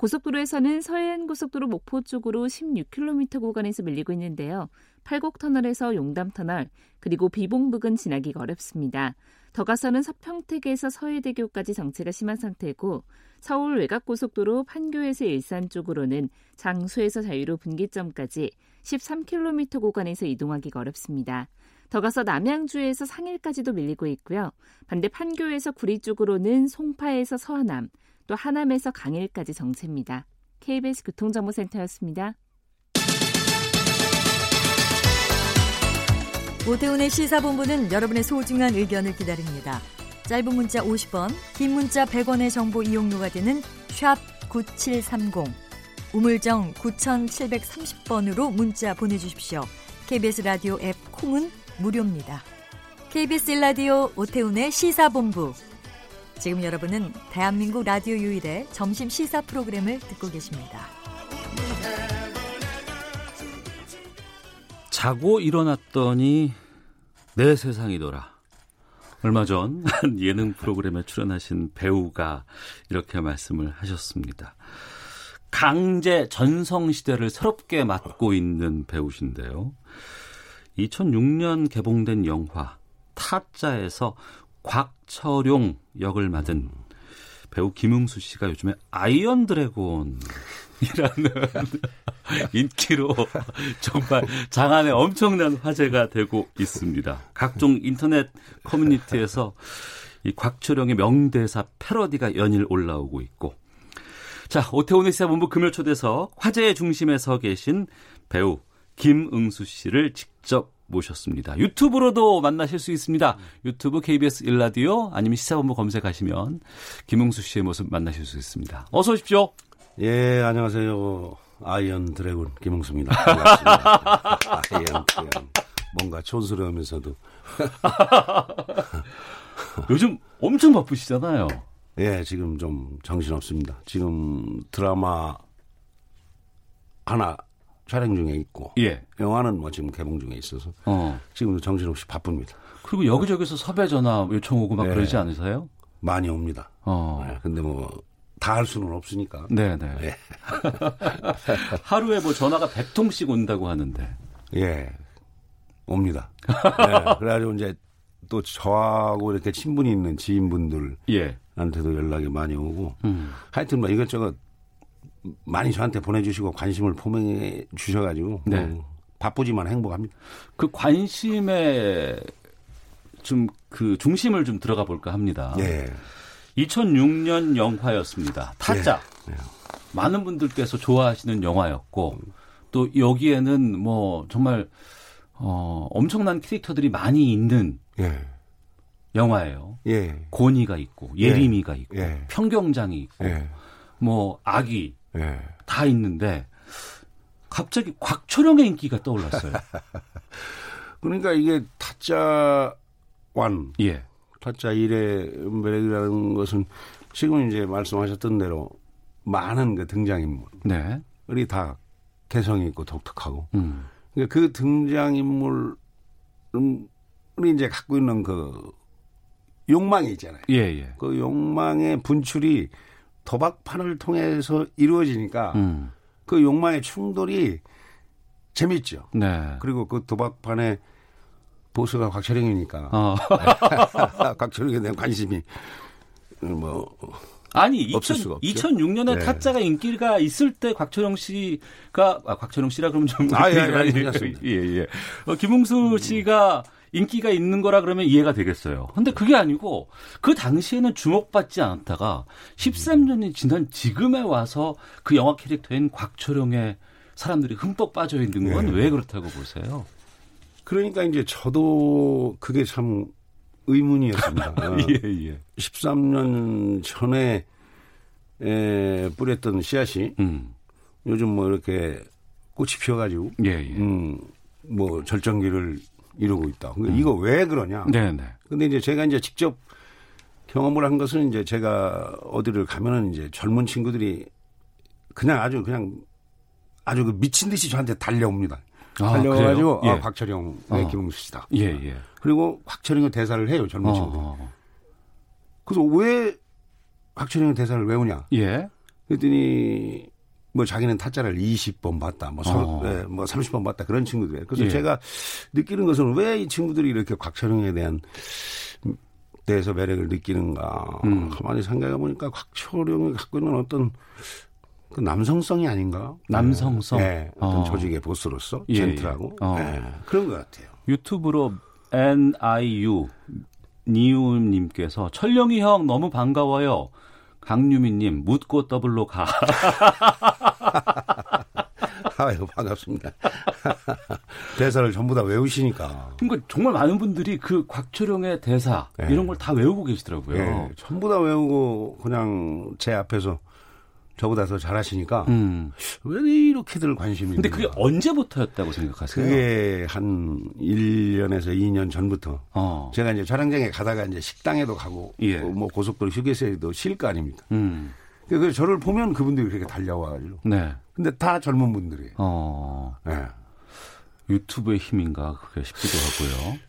고속도로에서는 서해안 고속도로 목포 쪽으로 16km 구간에서 밀리고 있는데요. 팔곡터널에서 용담터널 그리고 비봉 부근 지나기가 어렵습니다. 더 가서는 서평택에서 서해대교까지 정체가 심한 상태고 서울 외곽고속도로 판교에서 일산 쪽으로는 장수에서 자유로 분기점까지 13km 구간에서 이동하기가 어렵습니다. 더 가서 남양주에서 상일까지도 밀리고 있고요. 반대 판교에서 구리 쪽으로는 송파에서 서하남, 또 하남에서 강일까지 정체입니다. KBS 교통정보센터였습니다. 오태훈의 시사본부는 여러분의 소중한 의견을 기다립니다. 짧은 문자 50원, 긴 문자 100원의 정보 이용료가 되는 샵 9730, 우물정 9730번으로 문자 보내주십시오. KBS 라디오 앱 콩은 무료입니다. KBS 라디오 오태훈의 시사본부 지금 여러분은 대한민국 라디오 유일의 점심 시사 프로그램을 듣고 계십니다. 자고 일어났더니 내 세상이더라. 얼마 전 예능 프로그램에 출연하신 배우가 이렇게 말씀을 하셨습니다. 강제 전성 시대를 새롭게 맞고 있는 배우신데요. 2006년 개봉된 영화 타짜에서 곽철용 역을 맡은 배우 김응수 씨가 요즘에 Iron Dragon 이라는 인기로 정말 장안에 엄청난 화제가 되고 있습니다. 각종 인터넷 커뮤니티에서 이 곽철용의 명대사 패러디가 연일 올라오고 있고 자, 오태훈의 시사본부 금요초대석 화제의 중심에 서 계신 배우 김응수 씨를 직접 모셨습니다. 유튜브로도 만나실 수 있습니다. 유튜브 KBS 일라디오 아니면 시사본부 검색하시면 김응수 씨의 모습 만나실 수 있습니다. 어서 오십시오. 예, 안녕하세요. Iron Dragon. 반갑습니다. Iron Dragon. 뭔가 촌스러우면서도. 요즘 엄청 바쁘시잖아요. 예, 지금 좀 정신없습니다. 지금 드라마 하나 촬영 중에 있고 예. 영화는 뭐 지금 개봉 중에 있어서 어. 지금도 정신없이 바쁩니다. 그리고 여기저기서 섭외 전화 요청 오고 막 네. 그러지 않으세요? 많이 옵니다. 어. 네. 근데 뭐 다 할 수는 없으니까. 네네. 네. 하루에 뭐 전화가 100통씩 온다고 하는데. 예. 옵니다. 네. 그래가지고 이제 또 저하고 이렇게 친분이 있는 지인분들. 예. 한테도 연락이 많이 오고. 음. 하여튼 뭐 이것저것 많이 저한테 보내주시고 관심을 포명해 주셔가지고 네. 뭐 바쁘지만 행복합니다. 그 관심에 좀 그 중심을 좀 들어가 볼까 합니다. 네. 2006년 영화였습니다. 타짜. 네. 네. 많은 분들께서 좋아하시는 영화였고 또 여기에는 뭐 정말 어, 엄청난 캐릭터들이 많이 있는 예. 영화예요. 예. 고니가 있고 예림이가 예. 있고 예. 평경장이 있고 뭐 아기 예. 다 있는데 갑자기 곽철용의 인기가 떠올랐어요. 그러니까 이게 타짜 완, 예. 타짜 일의 매력이라는 것은 지금 이제 말씀하셨던 대로 많은 그 등장인물이 네. 다 개성이 있고 독특하고 음. 그러니까 그 등장인물이 이제 갖고 있는 그 욕망이 있잖아요. 예, 예. 그 욕망의 분출이 도박판을 통해서 이루어지니까 음. 그 욕망의 충돌이 재밌죠. 네. 그리고 그 도박판에 보스가 곽철영이니까 어. 곽철영에 대한 관심이 뭐 아니 2000, 2006년에 네. 타짜가 인기가 있을 때 곽철영 씨가 아 곽철영 씨라 그러면 좀 아, 예, 예, 예, 예. 어, 김웅수 씨가 인기가 있는 거라 그러면 이해가 되겠어요. 근데 그게 아니고 그 당시에는 주목받지 않았다가 13년이 지난 지금에 와서 그 영화 캐릭터인 곽철용의 사람들이 흠뻑 빠져 있는 건왜 네. 그렇다고 보세요? 그러니까 이제 저도 그게 참 의문이었습니다. 예, 예. 13년 전에 에, 뿌렸던 씨앗이 음. 요즘 뭐 이렇게 꽃이 피어가지고 예, 예. 음, 뭐 절정기를 이러고 있다. 그러니까 음. 이거 왜 그러냐? 네, 네. 근데 이제 제가 이제 직접 경험을 한 것은 이제 제가 어디를 가면은 이제 젊은 친구들이 그냥 아주 그냥 아주 그 미친 듯이 저한테 달려옵니다. 아, 달려가지고 예. 아, 네, 어. 김웅수 씨다. 예, 예. 그리고 곽철용의 대사를 해요 젊은 어. 친구들. 그래서 왜 곽철용의 대사를 외우냐? 예. 그랬더니 뭐 자기는 타짜를 20번 봤다, 뭐, 어. 네, 뭐 30번 봤다 그런 친구들이에요. 그래서 예. 제가 느끼는 것은 왜 이 친구들이 이렇게 곽철용에 대한 대해서 매력을 느끼는가. 음. 가만히 생각해 보니까 곽철용이 갖고 있는 어떤 그 남성성이 아닌가? 남성성. 네, 어떤 어. 조직의 보스로서 예, 젠틀하고 예. 어. 네, 그런 것 같아요. 유튜브로 NIU 니우님께서 철용이 형 너무 반가워요. 강유미님 묻고 더블로 가. 아유 반갑습니다. 대사를 전부 다 외우시니까. 그러니까 정말 많은 분들이 그 곽철용의 대사 네. 이런 걸 다 외우고 계시더라고요. 네. 전부 다 외우고 그냥 제 앞에서 저보다 더 잘하시니까 음. 왜 이렇게들 관심이 근데 그게 언제부터였다고 생각하세요? 그게 한 1년에서 2년 전부터 어. 제가 이제 촬영장에 가다가 이제 식당에도 가고 예. 뭐 고속도로 휴게소에도 쉴 거 아닙니까? 음. 그래서 저를 보면 그분들이 그렇게 달려와가지고. 네. 근데 다 젊은 분들이에요. 어. 네. 유튜브의 힘인가 그게 싶기도 하고요.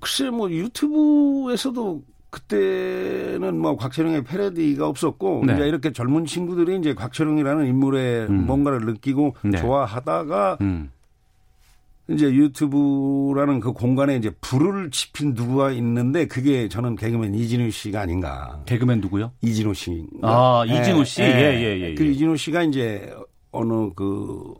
글쎄 뭐 유튜브에서도 그때는 뭐 곽철용의 패러디가 없었고 네. 이제 이렇게 젊은 친구들이 이제 곽철용이라는 인물의 음. 뭔가를 느끼고 네. 좋아하다가 음. 이제 유튜브라는 그 공간에 이제 불을 지핀 누구가 있는데 그게 저는 개그맨 이진우 씨가 아닌가. 개그맨 누구요? 이진우 씨. 아, 이진우 씨? 예, 예, 예. 예, 그 이진우 씨가 이제 어느 그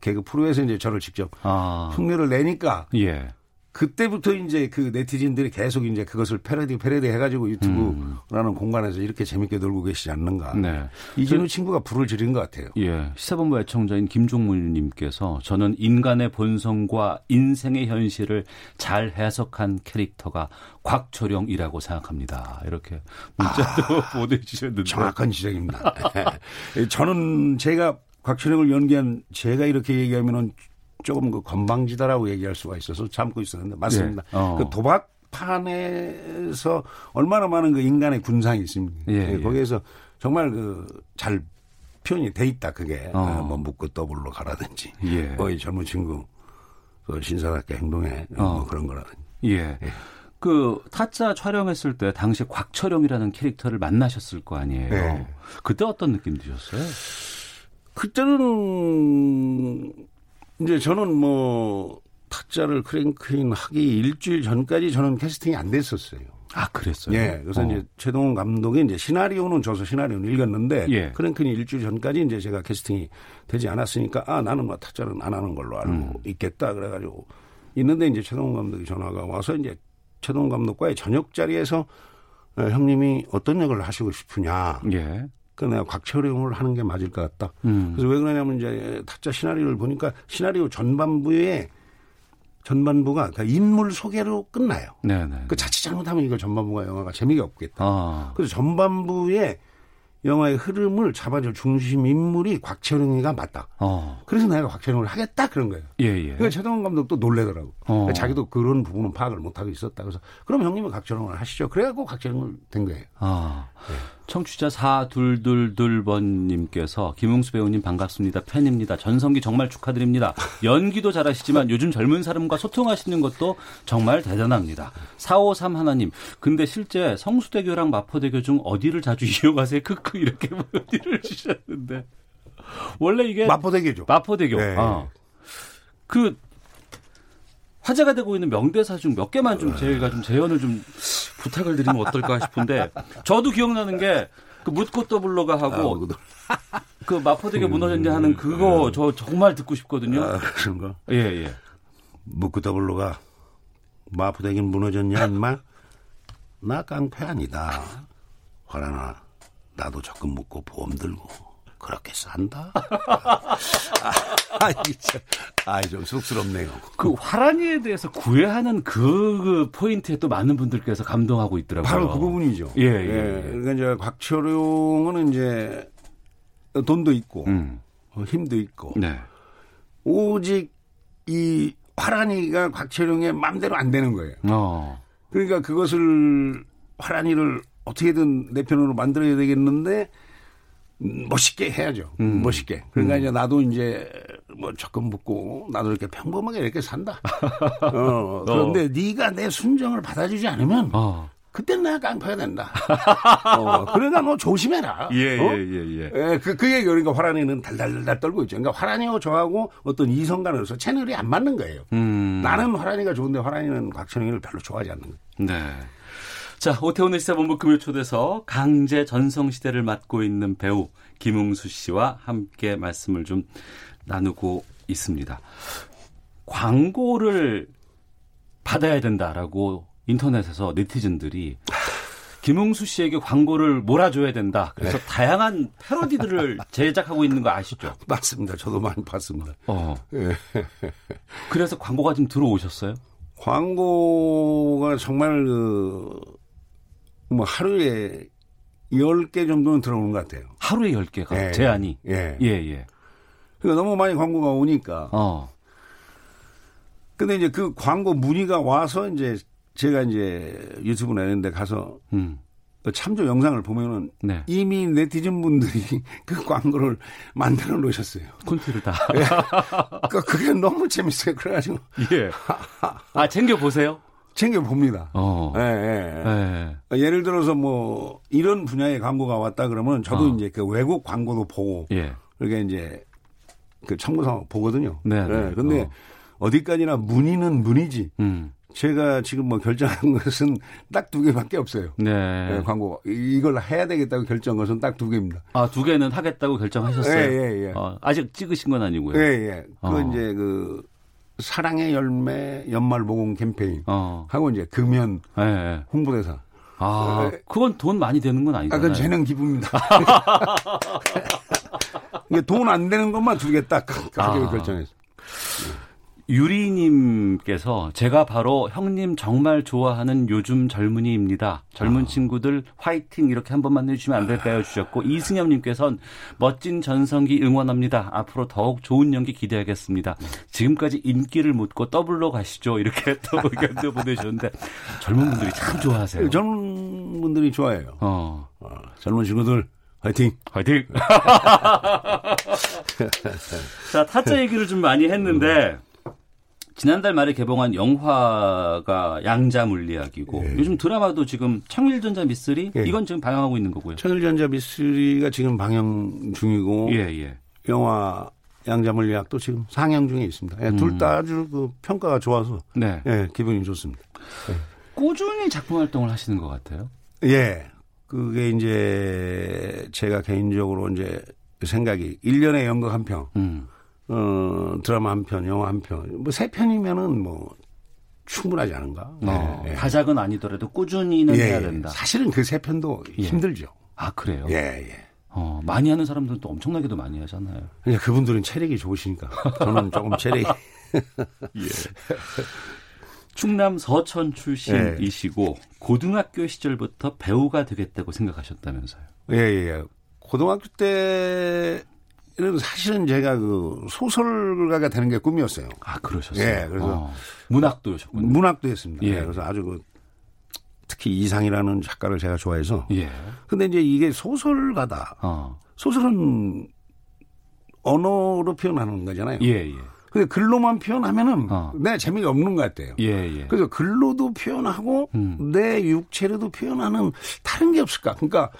개그 프로에서 이제 저를 직접 아. 흉내를 내니까. 예. 그때부터 이제 그 네티즌들이 계속 이제 그것을 패러디 패러디 해가지고 유튜브라는 음. 공간에서 이렇게 재밌게 놀고 계시지 않는가. 네. 이진우 그, 친구가 불을 지른 것 같아요. 예. 시사본부 애청자인 김종문님께서 저는 인간의 본성과 인생의 현실을 잘 해석한 캐릭터가 곽철용이라고 생각합니다. 이렇게 문자도 아, 보내주셨는데. 정확한 지적입니다. 저는 제가 곽철용을 연기한 제가 이렇게 얘기하면은 조금 그 건방지다라고 얘기할 수가 있어서 참고 있었는데 맞습니다. 예. 어. 그 도박 판에서 얼마나 많은 그 인간의 군상이 있습니다. 예, 예. 거기에서 정말 그 잘 표현이 돼 있다 그게 어. 아, 뭐 묻고 더블로 가라든지 예. 거의 젊은 친구 그 신사답게 행동해 뭐 어. 뭐 그런 거라든지. 예. 예. 그 타짜 촬영했을 때 당시 곽철용이라는 캐릭터를 만나셨을 거 아니에요. 네. 그때 어떤 느낌 드셨어요? 그때는 이제 저는 뭐 타짜를 크랭크인 하기 일주일 전까지 저는 캐스팅이 안 됐었어요. 아, 그랬어요? 예. 그래서 어. 이제 최동원 감독이 이제 시나리오는 줘서 시나리오는 읽었는데 예. 크랭크인 일주일 전까지 이제 제가 캐스팅이 되지 않았으니까 아, 나는 뭐 타짜는 안 하는 걸로 알고 음. 있겠다 그래가지고 있는데 이제 최동원 감독이 전화가 와서 이제 최동원 감독과의 저녁 자리에서 어, 형님이 어떤 역을 하시고 싶으냐. 예. 그 내가 곽철용을 하는 게 맞을 것 같다. 음. 그래서 왜 그러냐면 이제 타짜 시나리오를 보니까 시나리오 전반부에 전반부가 그 인물 소개로 끝나요. 네네. 네, 그 네. 자칫 잘못하면 이거 전반부가 영화가 재미가 없겠다. 아. 그래서 전반부에 영화의 흐름을 잡아줄 중심 인물이 곽철용이가 맞다. 어. 그래서 내가 곽철용을 하겠다 그런 거예요. 예, 예. 그러니까 최동원 감독도 놀래더라고. 어. 자기도 그런 부분은 파악을 못하고 있었다. 그래서 그럼 형님은 곽철용을 하시죠. 그래갖고 곽철용을 된 거예요. 아. 네. 청취자 4222번님께서 김웅수 배우님 반갑습니다. 팬입니다. 전성기 정말 축하드립니다. 연기도 잘하시지만 요즘 젊은 사람과 소통하시는 것도 정말 대단합니다. 453 하나님. 근데 실제 성수대교랑 마포대교 중 어디를 자주 이용하세요? 크크 이렇게 문의를 주셨는데. 원래 이게 마포대교죠. 마포대교. 네. 아. 그 화제가 되고 있는 명대사 중 몇 개만 좀 제가 좀 재연을 좀 부탁을 드리면 어떨까 싶은데 저도 기억나는 게 그 묻고 더블로가 하고 아, 그 마포대교 무너졌냐 하는 음, 그거 음. 저 정말 듣고 싶거든요. 아, 그런가? 예, 예. 묻고 더블로가 마포대교 무너졌냐 인마? 나 깡패 아니다. 화라나 나도 적금 묻고 보험 들고 그렇게 산다. 아, 이참, 아, 좀 쑥스럽네요. 그 화란이에 대해서 구애하는 그, 그, 포인트에 또 많은 분들께서 감동하고 있더라고요. 바로 그 부분이죠. 예, 예. 예. 그러니까 이제 곽철용은 이제 돈도 있고, 음. 어, 힘도 있고, 네. 오직 이 화란이가 곽철용의 마음대로 안 되는 거예요. 어. 그러니까 그것을 화란이를 어떻게든 내 편으로 만들어야 되겠는데 멋있게 해야죠. 음. 멋있게. 그러니까 음. 이제 나도 이제 뭐 적금 붙고 나도 이렇게 평범하게 이렇게 산다. 어, 그런데 어. 네가 내 순정을 받아주지 않으면 어. 그땐 내가 깡패가 된다. 어, 그러니까 너 조심해라. 예, 어? 예, 예, 예. 예 그, 그게 그러니까 화란이는 달달달 떨고 있죠. 그러니까 화란이하고 저하고 어떤 이성 간으로서 채널이 안 맞는 거예요. 음. 나는 화란이가 좋은데 화란이는 곽천영이를 별로 좋아하지 않는 거예요. 네. 자, 오태훈의 시사본부 금요 초대서 강제 전성시대를 맡고 있는 배우 김웅수 씨와 함께 말씀을 좀 나누고 있습니다. 광고를 받아야 된다라고 인터넷에서 네티즌들이 김웅수 씨에게 광고를 몰아줘야 된다. 그래서 네. 다양한 패러디들을 제작하고 있는 거 아시죠? 맞습니다. 저도 많이 봤습니다. 어. 네. 그래서 광고가 좀 들어오셨어요? 광고가 정말 그 뭐 하루에 10개 정도는 들어오는 것 같아요. 하루에 10개가 예. 제한이. 예. 예, 예. 그러니까 너무 많이 광고가 오니까. 어. 근데 이제 그 광고 문의가 와서 이제 제가 이제 유튜브 내는데 가서 음. 그 참조 영상을 보면은 네. 이미 네티즌 분들이 그 광고를 만들어 놓으셨어요. 콘티를 다. 예. 그 그게 너무 재밌어요. 그래가지고. 예. 아 챙겨 보세요. 챙겨 봅니다. 어. 예, 예, 예. 예 를 들어서 뭐 이런 분야의 광고가 왔다 그러면 저도 어. 이제 그 외국 광고도 보고 예. 그러니까 이제 그 참고상 보거든요. 네. 예. 근데 어. 디까지나 문의는 문의지. 음. 제가 지금 뭐 결정한 것은 딱 두 개밖에 없어요. 네. 네. 광고 이걸 해야 되겠다고 결정한 것은 딱 두 개입니다. 아, 두 개는 하겠다고 결정하셨어요? 예, 예, 예. 어, 아직 찍으신 건 아니고요. 예, 예. 그건 어. 이제 그 사랑의 열매 연말 모공 캠페인 어. 하고 이제 금연 예, 예. 홍보대사. 아, 그건 돈 많이 되는 건 아니잖아요. 아, 그건 재능 기부입니다. 이게 돈 안 되는 것만 딱 가지고 아. 결정했어요. 유리님께서 제가 바로 형님 정말 좋아하는 요즘 젊은이입니다. 젊은 아. 친구들 화이팅 이렇게 한 번만 해주시면 안 될까요? 주셨고 이승엽님께서는 멋진 전성기 응원합니다. 앞으로 더욱 좋은 연기 기대하겠습니다. 지금까지 인기를 묻고 더블로 가시죠. 이렇게 또 의견도 보내주셨는데 젊은 분들이 참 좋아하세요. 젊은 분들이 좋아해요. 어. 어 젊은 친구들 화이팅! 화이팅! 자, 타짜 얘기를 좀 많이 했는데, 지난달 말에 개봉한 영화가 양자 물리학이고 예. 요즘 드라마도 지금 청일전자 미스리 예. 이건 지금 방영하고 있는 거고요. 청일전자 미스리가 지금 방영 중이고 예, 예. 영화 양자 물리학도 지금 상영 중에 있습니다. 예, 음. 둘다 아주 그 평가가 좋아서 네. 예, 기분이 좋습니다. 예. 꾸준히 작품 활동을 하시는 것 같아요. 예. 그게 이제 제가 개인적으로 이제 생각이 1년에 연극 한 편. 음. 어, 드라마 한 편, 영화 한 편, 뭐 세 편이면은 뭐 충분하지 않은가? 어, 네, 다작은 아니더라도 꾸준히는 예, 해야 된다. 사실은 그 세 편도 예. 힘들죠. 아 그래요? 예, 예. 어, 많이 하는 사람들은 또 엄청나게도 많이 하잖아요. 그냥 그분들은 체력이 좋으시니까 저는 조금 체력이. 예. 충남 서천 출신이시고 예. 고등학교 시절부터 배우가 되겠다고 생각하셨다면서요? 예, 예. 고등학교 때 이런 사실은 제가 그 소설가가 되는 게 꿈이었어요. 아 그러셨어요. 예, 그래서 어. 문학도 였군요 문학도 했습니다. 예. 그래서 아주 그 특히 이상이라는 작가를 제가 좋아해서. 예. 근데 이제 이게 소설가다. 어. 소설은 언어로 표현하는 거잖아요. 예, 예. 근데 글로만 표현하면은 어. 내 재미가 없는 것 같아요. 예, 예. 그래서 글로도 표현하고 음. 내 육체로도 표현하는 다른 게 없을까? 그러니까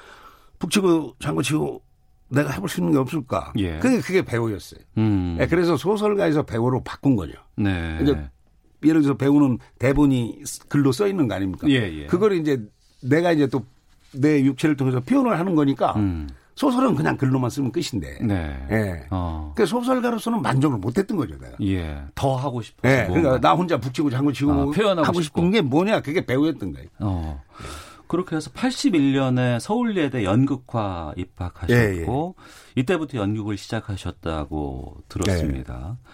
북치고 장구치고 내가 해볼 수 있는 게 없을까? 예. 그게 그게 배우였어요. 음. 네, 그래서 소설가에서 배우로 바꾼 거죠. 네. 이제 예를 들어서 배우는 대본이 글로 써 있는 거 아닙니까? 예, 예. 그걸 이제 내가 이제 또 내 육체를 통해서 표현을 하는 거니까 음. 소설은 그냥 글로만 쓰면 끝인데. 네. 예. 어. 그 소설가로서는 만족을 못했던 거죠, 내가. 예. 더 하고 싶어. 예. 그러니까 나 혼자 북치고 장구치고 아, 표현하고 하고 싶은 게 뭐냐? 그게 배우였던 거예요. 어. 그렇게 해서 81년에 서울예대 연극과 입학하셨고 예, 예. 이때부터 연극을 시작하셨다고 들었습니다. 예.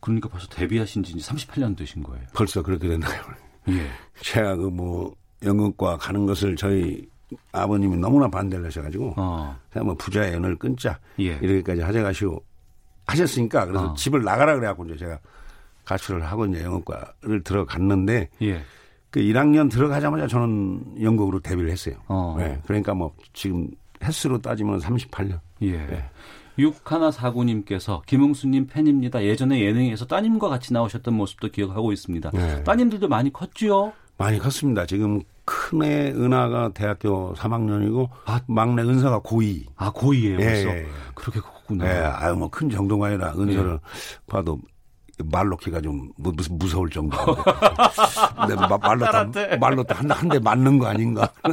그러니까 벌써 데뷔하신 지 38년 되신 거예요. 벌써 그렇게 됐나요? 예. 제가 그 뭐 연극과 가는 것을 저희 아버님이 너무나 반대를 하셔가지고 어. 그냥 뭐 부자의 연을 끊자 예. 이렇게까지 하셔가시고 하셨으니까 그래서 어. 집을 나가라 그래갖고 이제 제가 가출을 하고 이제 영어과를 들어갔는데 예. 그 1학년 들어가자마자 저는 연극으로 데뷔를 했어요. 어. 네. 그러니까 뭐 지금 횟수로 따지면 38년. 예. 네. 육하나 사구님께서 김웅수님 팬입니다. 예전에 예능에서 따님과 같이 나오셨던 모습도 기억하고 있습니다. 네. 따님들도 많이 컸지요? 많이 컸습니다. 지금 큰애 은하가 대학교 3학년이고 아, 막내 은사가 고2. 아 고2예요 벌써. 예. 그렇게 컸구나. 예. 아유 뭐 큰 정도가 아니라 은서를 예. 봐도 말 놓기가 좀 무슨 무서울 정도인데. 근데 말로 다, 말로 한한 대 맞는 거 아닌가.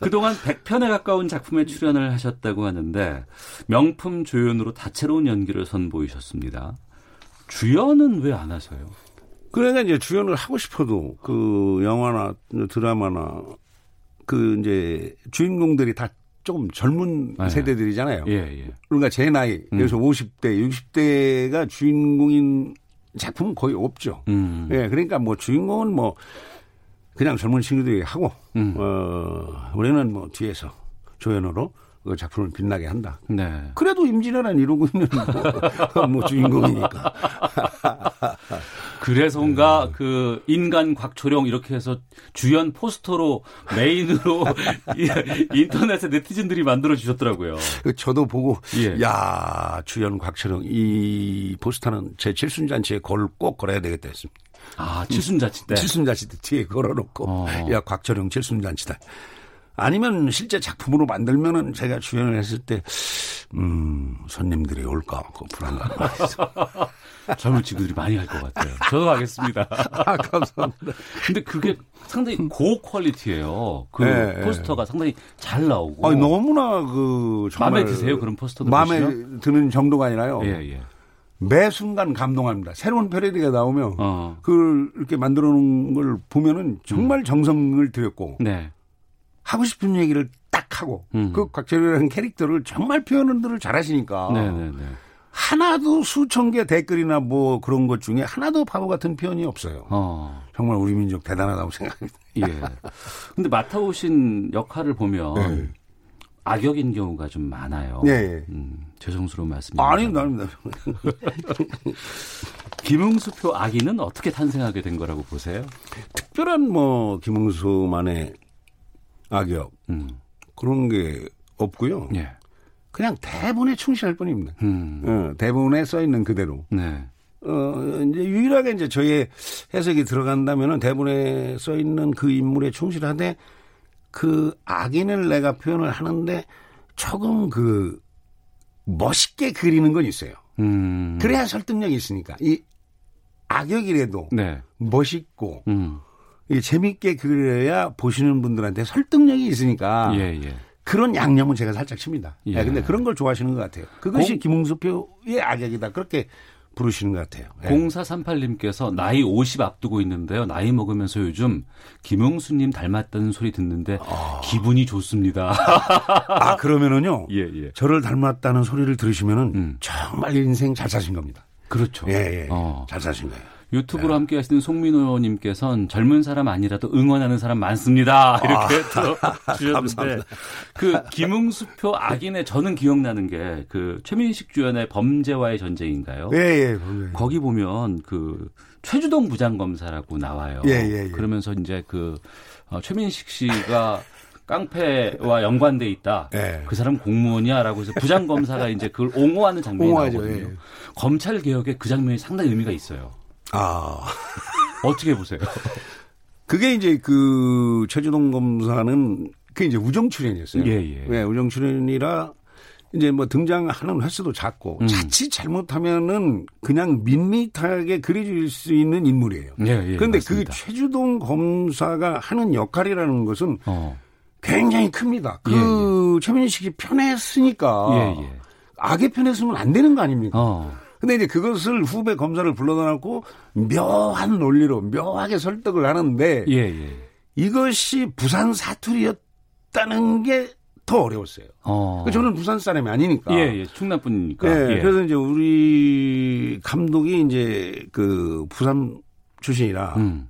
그동안 100편에 가까운 작품에 출연을 하셨다고 하는데 명품 조연으로 다채로운 연기를 선보이셨습니다. 주연은 왜 안 하세요? 그러니까 이제 주연을 하고 싶어도 그 영화나 드라마나 그 이제 주인공들이 다 조금 젊은 네. 세대들이잖아요. 예, 예. 그러니까 제 나이, 음. 그래서 50대, 60대가 주인공인 작품은 거의 없죠. 음. 예, 그러니까 뭐 주인공은 뭐 그냥 젊은 친구들이 하고, 음. 어, 우리는 뭐 뒤에서 조연으로 그 작품을 빛나게 한다. 네. 그래도 임진왜란 이루고 있는 뭐, 뭐 주인공이니까. 그래서인가 네. 그 인간 곽초룡 이렇게 해서 주연 포스터로 메인으로 인터넷에 네티즌들이 만들어 주셨더라고요. 그 저도 보고 예. 야 주연 곽초룡 이 포스터는 제 칠순잔치에 걸 꼭 걸어야 되겠다 했습니다. 아, 칠순자치 때? 칠순자치 때 뒤에 걸어놓고, 어. 야, 곽철용 칠순잔치다. 아니면 실제 작품으로 만들면은 제가 주연을 했을 때, 음, 손님들이 올까, 그 불안감. 젊은 친구들이 많이 갈것 같아요. 저도 가겠습니다. 아, 감사합니다. 근데 그게 상당히 고 퀄리티예요. 그 네, 포스터가 네. 상당히 잘 나오고. 아니, 너무나 그 마음에 드세요 그런 포스터들 마음에 보시면? 드는 정도가 아니라요. 예, 예. 매 순간 감동합니다. 새로운 패러디가 나오면 어. 그걸 이렇게 만들어 놓은 걸 보면은 정말 음. 정성을 들였고 네. 하고 싶은 얘기를 딱 하고 음. 그 곽철이라는 캐릭터를 정말 표현을 잘하시니까 네 네 네. 하나도 수천 개 댓글이나 뭐 그런 것 중에 하나도 바보 같은 표현이 없어요. 어. 정말 우리 민족 대단하다고 생각합니다. 예. 근데 맡아오신 역할을 보면 네. 악역인 경우가 좀 많아요. 네. 음, 죄송스러운 말씀입니다. 아닙니다, 아닙니다. 김흥수표 아기는 어떻게 탄생하게 된 거라고 보세요? 특별한 뭐 김흥수만의 악역 음. 그런 게 없고요. 예. 그냥 대본에 충실할 뿐입니다. 음. 어, 대본에 써 있는 그대로. 네. 어, 이제 유일하게 이제 저의 해석이 들어간다면은 대본에 써 있는 그 인물에 충실하되 그 악인을 내가 표현을 하는데 조금 그 멋있게 그리는 건 있어요. 음. 그래야 설득력이 있으니까. 이 악역이라도 네. 멋있고 음. 재밌게 그려야 보시는 분들한테 설득력이 있으니까 예, 예. 그런 양념은 제가 살짝 칩니다. 예. 네, 근데 그런 걸 좋아하시는 것 같아요. 그것이 공... 김웅수표의 악역이다. 그렇게 부르시는 것 같아요. 네. 0438님께서 나이 50 앞두고 있는데요. 나이 먹으면서 요즘 김웅수님 닮았다는 소리 듣는데 어... 기분이 좋습니다. 아 그러면은요. 예, 예. 저를 닮았다는 소리를 들으시면은 음. 정말 인생 잘 사신 겁니다. 그렇죠. 예, 예. 어. 잘 사신 거예요. 유튜브로 네. 함께 하시는 송민호님께서는 젊은 사람 아니라도 응원하는 사람 많습니다. 이렇게 아, 또 주셨는데 그 김응수표 악인의 저는 기억나는 게 그 최민식 주연의 범죄와의 전쟁인가요? 예, 예. 거기 보면 그 최주동 부장검사라고 나와요. 예, 예, 예. 그러면서 이제 그 어, 최민식 씨가 깡패와 연관돼 있다. 네. 그 사람 공무원이야라고 해서 부장 검사가 이제 그걸 옹호하는 장면이 옹호하죠, 나오거든요. 예. 검찰 개혁에 그 장면이 상당히 의미가 있어요. 아. 어떻게 보세요? 그게 이제 그 최주동 검사는 그 이제 우정 출연이었어요. 예, 예. 네, 우정 출연이라 이제 뭐 등장하는 횟수도 작고 음. 자칫 잘못하면은 그냥 밋밋하게 그려질 수 있는 인물이에요. 예, 예. 그런데 그 최주동 검사가 하는 역할이라는 것은 어. 굉장히 큽니다. 그 예, 예. 최민식이 편했으니까 예, 예. 악의 편했으면 안 되는 거 아닙니까? 어. 근데 이제 그것을 후배 검사를 불러다 놓고 묘한 논리로 묘하게 설득을 하는데 예, 예. 이것이 부산 사투리였다는 게 더 어려웠어요. 어. 그러니까 저는 부산 사람이 아니니까. 예, 예. 충남 분이니까. 예, 예. 그래서 이제 우리 감독이 이제 그 부산 출신이라 음.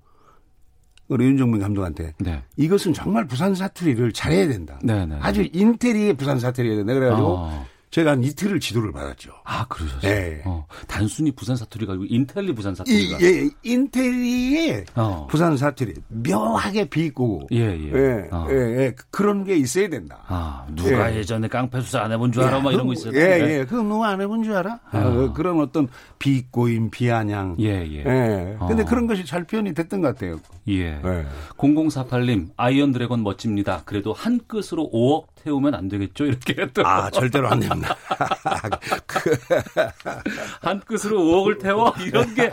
우리 윤정민 감독한테 네. 이것은 정말 부산 사투리를 잘해야 된다. 네, 네, 네. 아주 인테리의 부산 사투리야 된다. 그래가지고 어. 제가 한 이틀을 지도를 받았죠. 아, 그러셨어요? 네. 어, 단순히 부산 사투리가 아니고 인텔리 부산 사투리가. 이, 예, 인텔리의 어. 부산 사투리. 묘하게 비꼬고. 예, 예. 예, 어. 예, 예, 그런 게 있어야 된다. 아, 누가 예. 전에 깡패 수사 안 해본 줄 알아? 막 뭐 이런 거 있어요. 예, 예. 그거 누가 안 해본 줄 알아? 아. 그런 어떤 비꼬임, 비아냥. 예, 예. 예. 근데 어. 그런 것이 잘 표현이 됐던 것 같아요. 예. 예. 0048님, Iron Dragon 멋집니다. 그래도 한 끗으로 5억 태우면 안 되겠죠? 이렇게 또. 아, 절대로 안 됩니다. 한 끗으로 5억을 태워? 이런 게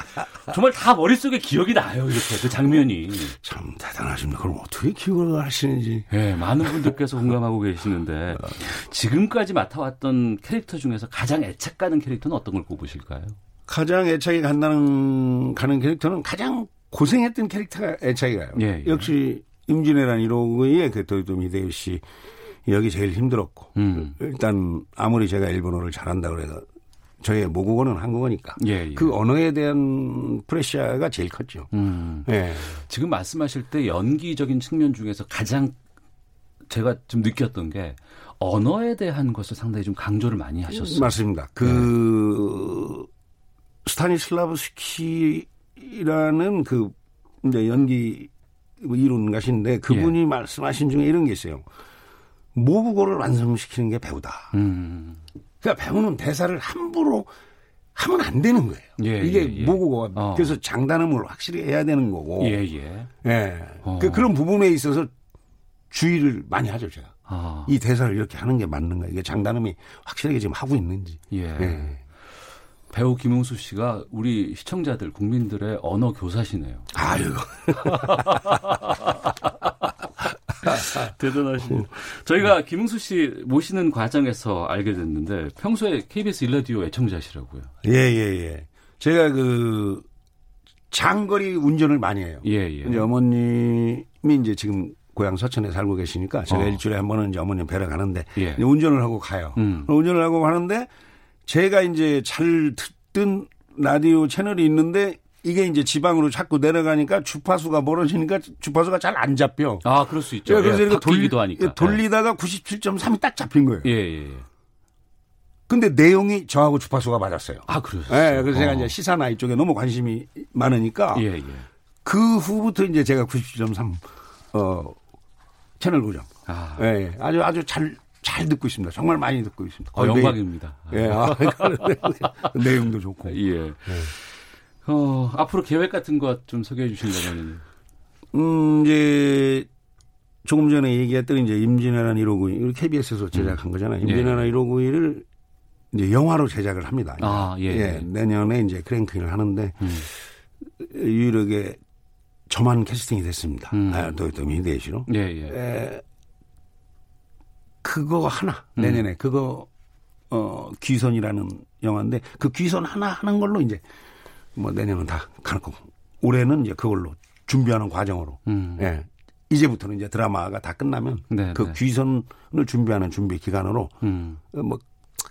정말 다 머릿속에 기억이 나요. 이렇게 그 장면이. 참 대단하십니다. 그럼 어떻게 기억을 하시는지. 예, 네, 많은 분들께서 공감하고 계시는데 지금까지 맡아왔던 캐릭터 중에서 가장 애착 가는 캐릭터는 어떤 걸 꼽으실까요? 가장 애착이 간다는 가는 캐릭터는 가장 고생했던 캐릭터가 애착이 가요. 예, 예. 역시 임진왜란 1호의 그 도요토미 히데요시 여기 제일 힘들었고 음. 일단 아무리 제가 일본어를 잘한다 그래도 저의 모국어는 한국어니까 예, 예. 그 언어에 대한 프레셔가 제일 컸죠. 음. 예. 지금 말씀하실 때 연기적인 측면 중에서 가장 제가 좀 느꼈던 게 언어에 대한 것을 상당히 좀 강조를 많이 하셨어요. 맞습니다. 그 네. 스타니슬라브스키라는 그 이제 연기 이론가신데 그분이 예. 말씀하신 중에 이런 게 있어요. 모국어를 완성시키는 게 배우다. 음. 그러니까 배우는 대사를 함부로 하면 안 되는 거예요. 예, 이게 예, 예. 뭐고 어. 그래서 장단음을 확실히 해야 되는 거고. 예, 예. 예. 어. 그, 그런 부분에 있어서 주의를 많이 하죠, 제가. 아. 이 대사를 이렇게 하는 게 맞는가. 이게 장단음이 확실하게 지금 하고 있는지. 예. 예. 배우 김웅수 씨가 우리 시청자들, 국민들의 언어 교사시네요. 아유. 대단하시네요. 저희가 김웅수 씨 모시는 과정에서 알게 됐는데 평소에 KBS 일라디오 애청자시라고요. 예, 예, 예. 제가 그 장거리 운전을 많이 해요. 예, 예. 이제 어머님이 이제 지금 고향 서천에 살고 계시니까 제가 어. 일주일에 한 번은 이제 어머님 뵈러 가는데 예. 운전을 하고 가요. 음. 운전을 하고 가는데 제가 이제 잘 듣던 라디오 채널이 있는데 이게 이제 지방으로 자꾸 내려가니까 주파수가 멀어지니까 주파수가 잘 안 잡혀. 아, 그럴 수 있죠. 그래서 예, 이렇게 돌리, 하니까. 예, 돌리다가 예. 97.3이 딱 잡힌 거예요. 예, 예, 예. 근데 내용이 저하고 주파수가 맞았어요. 아, 그래요? 예, 그래서 어. 제가 이제 시사나 이쪽에 너무 관심이 많으니까. 예, 예. 그 후부터 이제 제가 97.3, 어, 채널 고정. 아. 예, 예. 아주, 아주 잘, 잘 듣고 있습니다. 정말 많이 듣고 있습니다. 어, 영광입니다. 예, 아, 내용도 좋고. 예. 예. 어, 앞으로 계획 같은 것 좀 소개해 주신다면. 음, 이제, 조금 전에 얘기했던 이제 임진왜란 1592, KBS에서 제작한 음. 거잖아요. 임진왜란 예. 1592를 이제 영화로 제작을 합니다. 아, 예. 예. 내년에 이제 크랭크를 하는데, 음. 유일하게 저만 캐스팅이 됐습니다. 음. 아, 도요토미 히데시로. 예, 예. 에, 그거 하나, 음. 내년에 그거, 어, 귀선이라는 영화인데, 그 귀선 하나 하는 걸로 이제 뭐 내년은 다 가는 거고 올해는 이제 그걸로 준비하는 과정으로 음. 예. 이제부터는 이제 드라마가 다 끝나면 네, 그 네. 귀선을 준비하는 준비 기간으로 음. 뭐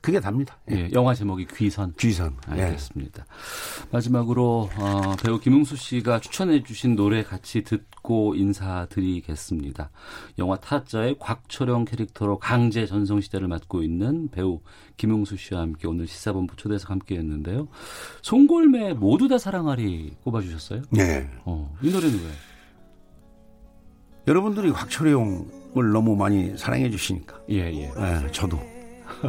그게 답니다. 예. 예, 영화 제목이 귀선. 귀선. 예. 알겠습니다. 예. 마지막으로 어, 배우 김웅수 씨가 추천해 주신 노래 같이 듣고 인사드리겠습니다. 영화 타짜의 곽철영 캐릭터로 강제 전성 시대를 맡고 있는 배우 김웅수 씨와 함께 오늘 시사본부 초대해서 함께했는데요. 송골매 모두 다 사랑하리 꼽아주셨어요? 네. 어, 이 노래는 왜? 여러분들이 곽철영을 너무 많이 사랑해 주시니까. 예, 예. 예 저도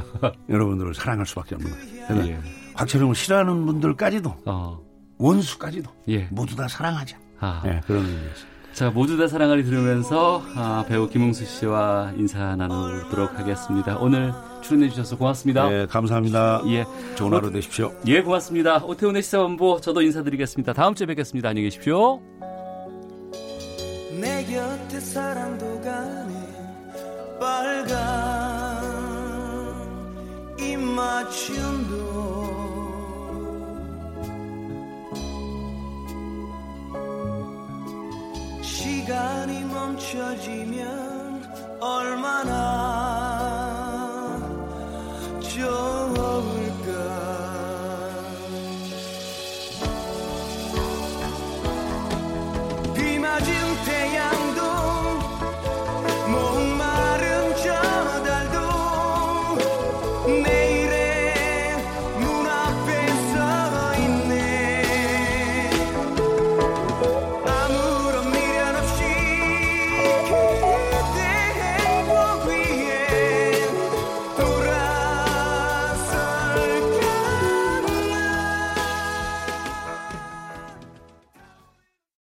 여러분들을 사랑할 수밖에 없는 거예요. 예. 곽철영을 싫어하는 분들까지도 어. 원수까지도 예. 모두 다 사랑하자. 아. 네, 그런 의미였어요. 자, 모두 다 사랑하리 들으면서 아, 배우 김웅수 씨와 인사 나누도록 하겠습니다. 오늘 출연해 주셔서 고맙습니다. 네, 감사합니다. 예. 좋은 하루 되십시오. 예, 고맙습니다. 오태훈의 시사본부 저도 인사드리겠습니다. 다음 주에 뵙겠습니다. 안녕히 계십시오. 내 곁에 사랑도 가네 빨간 이 맞춤도 시간이 멈춰지면 얼마나 좋은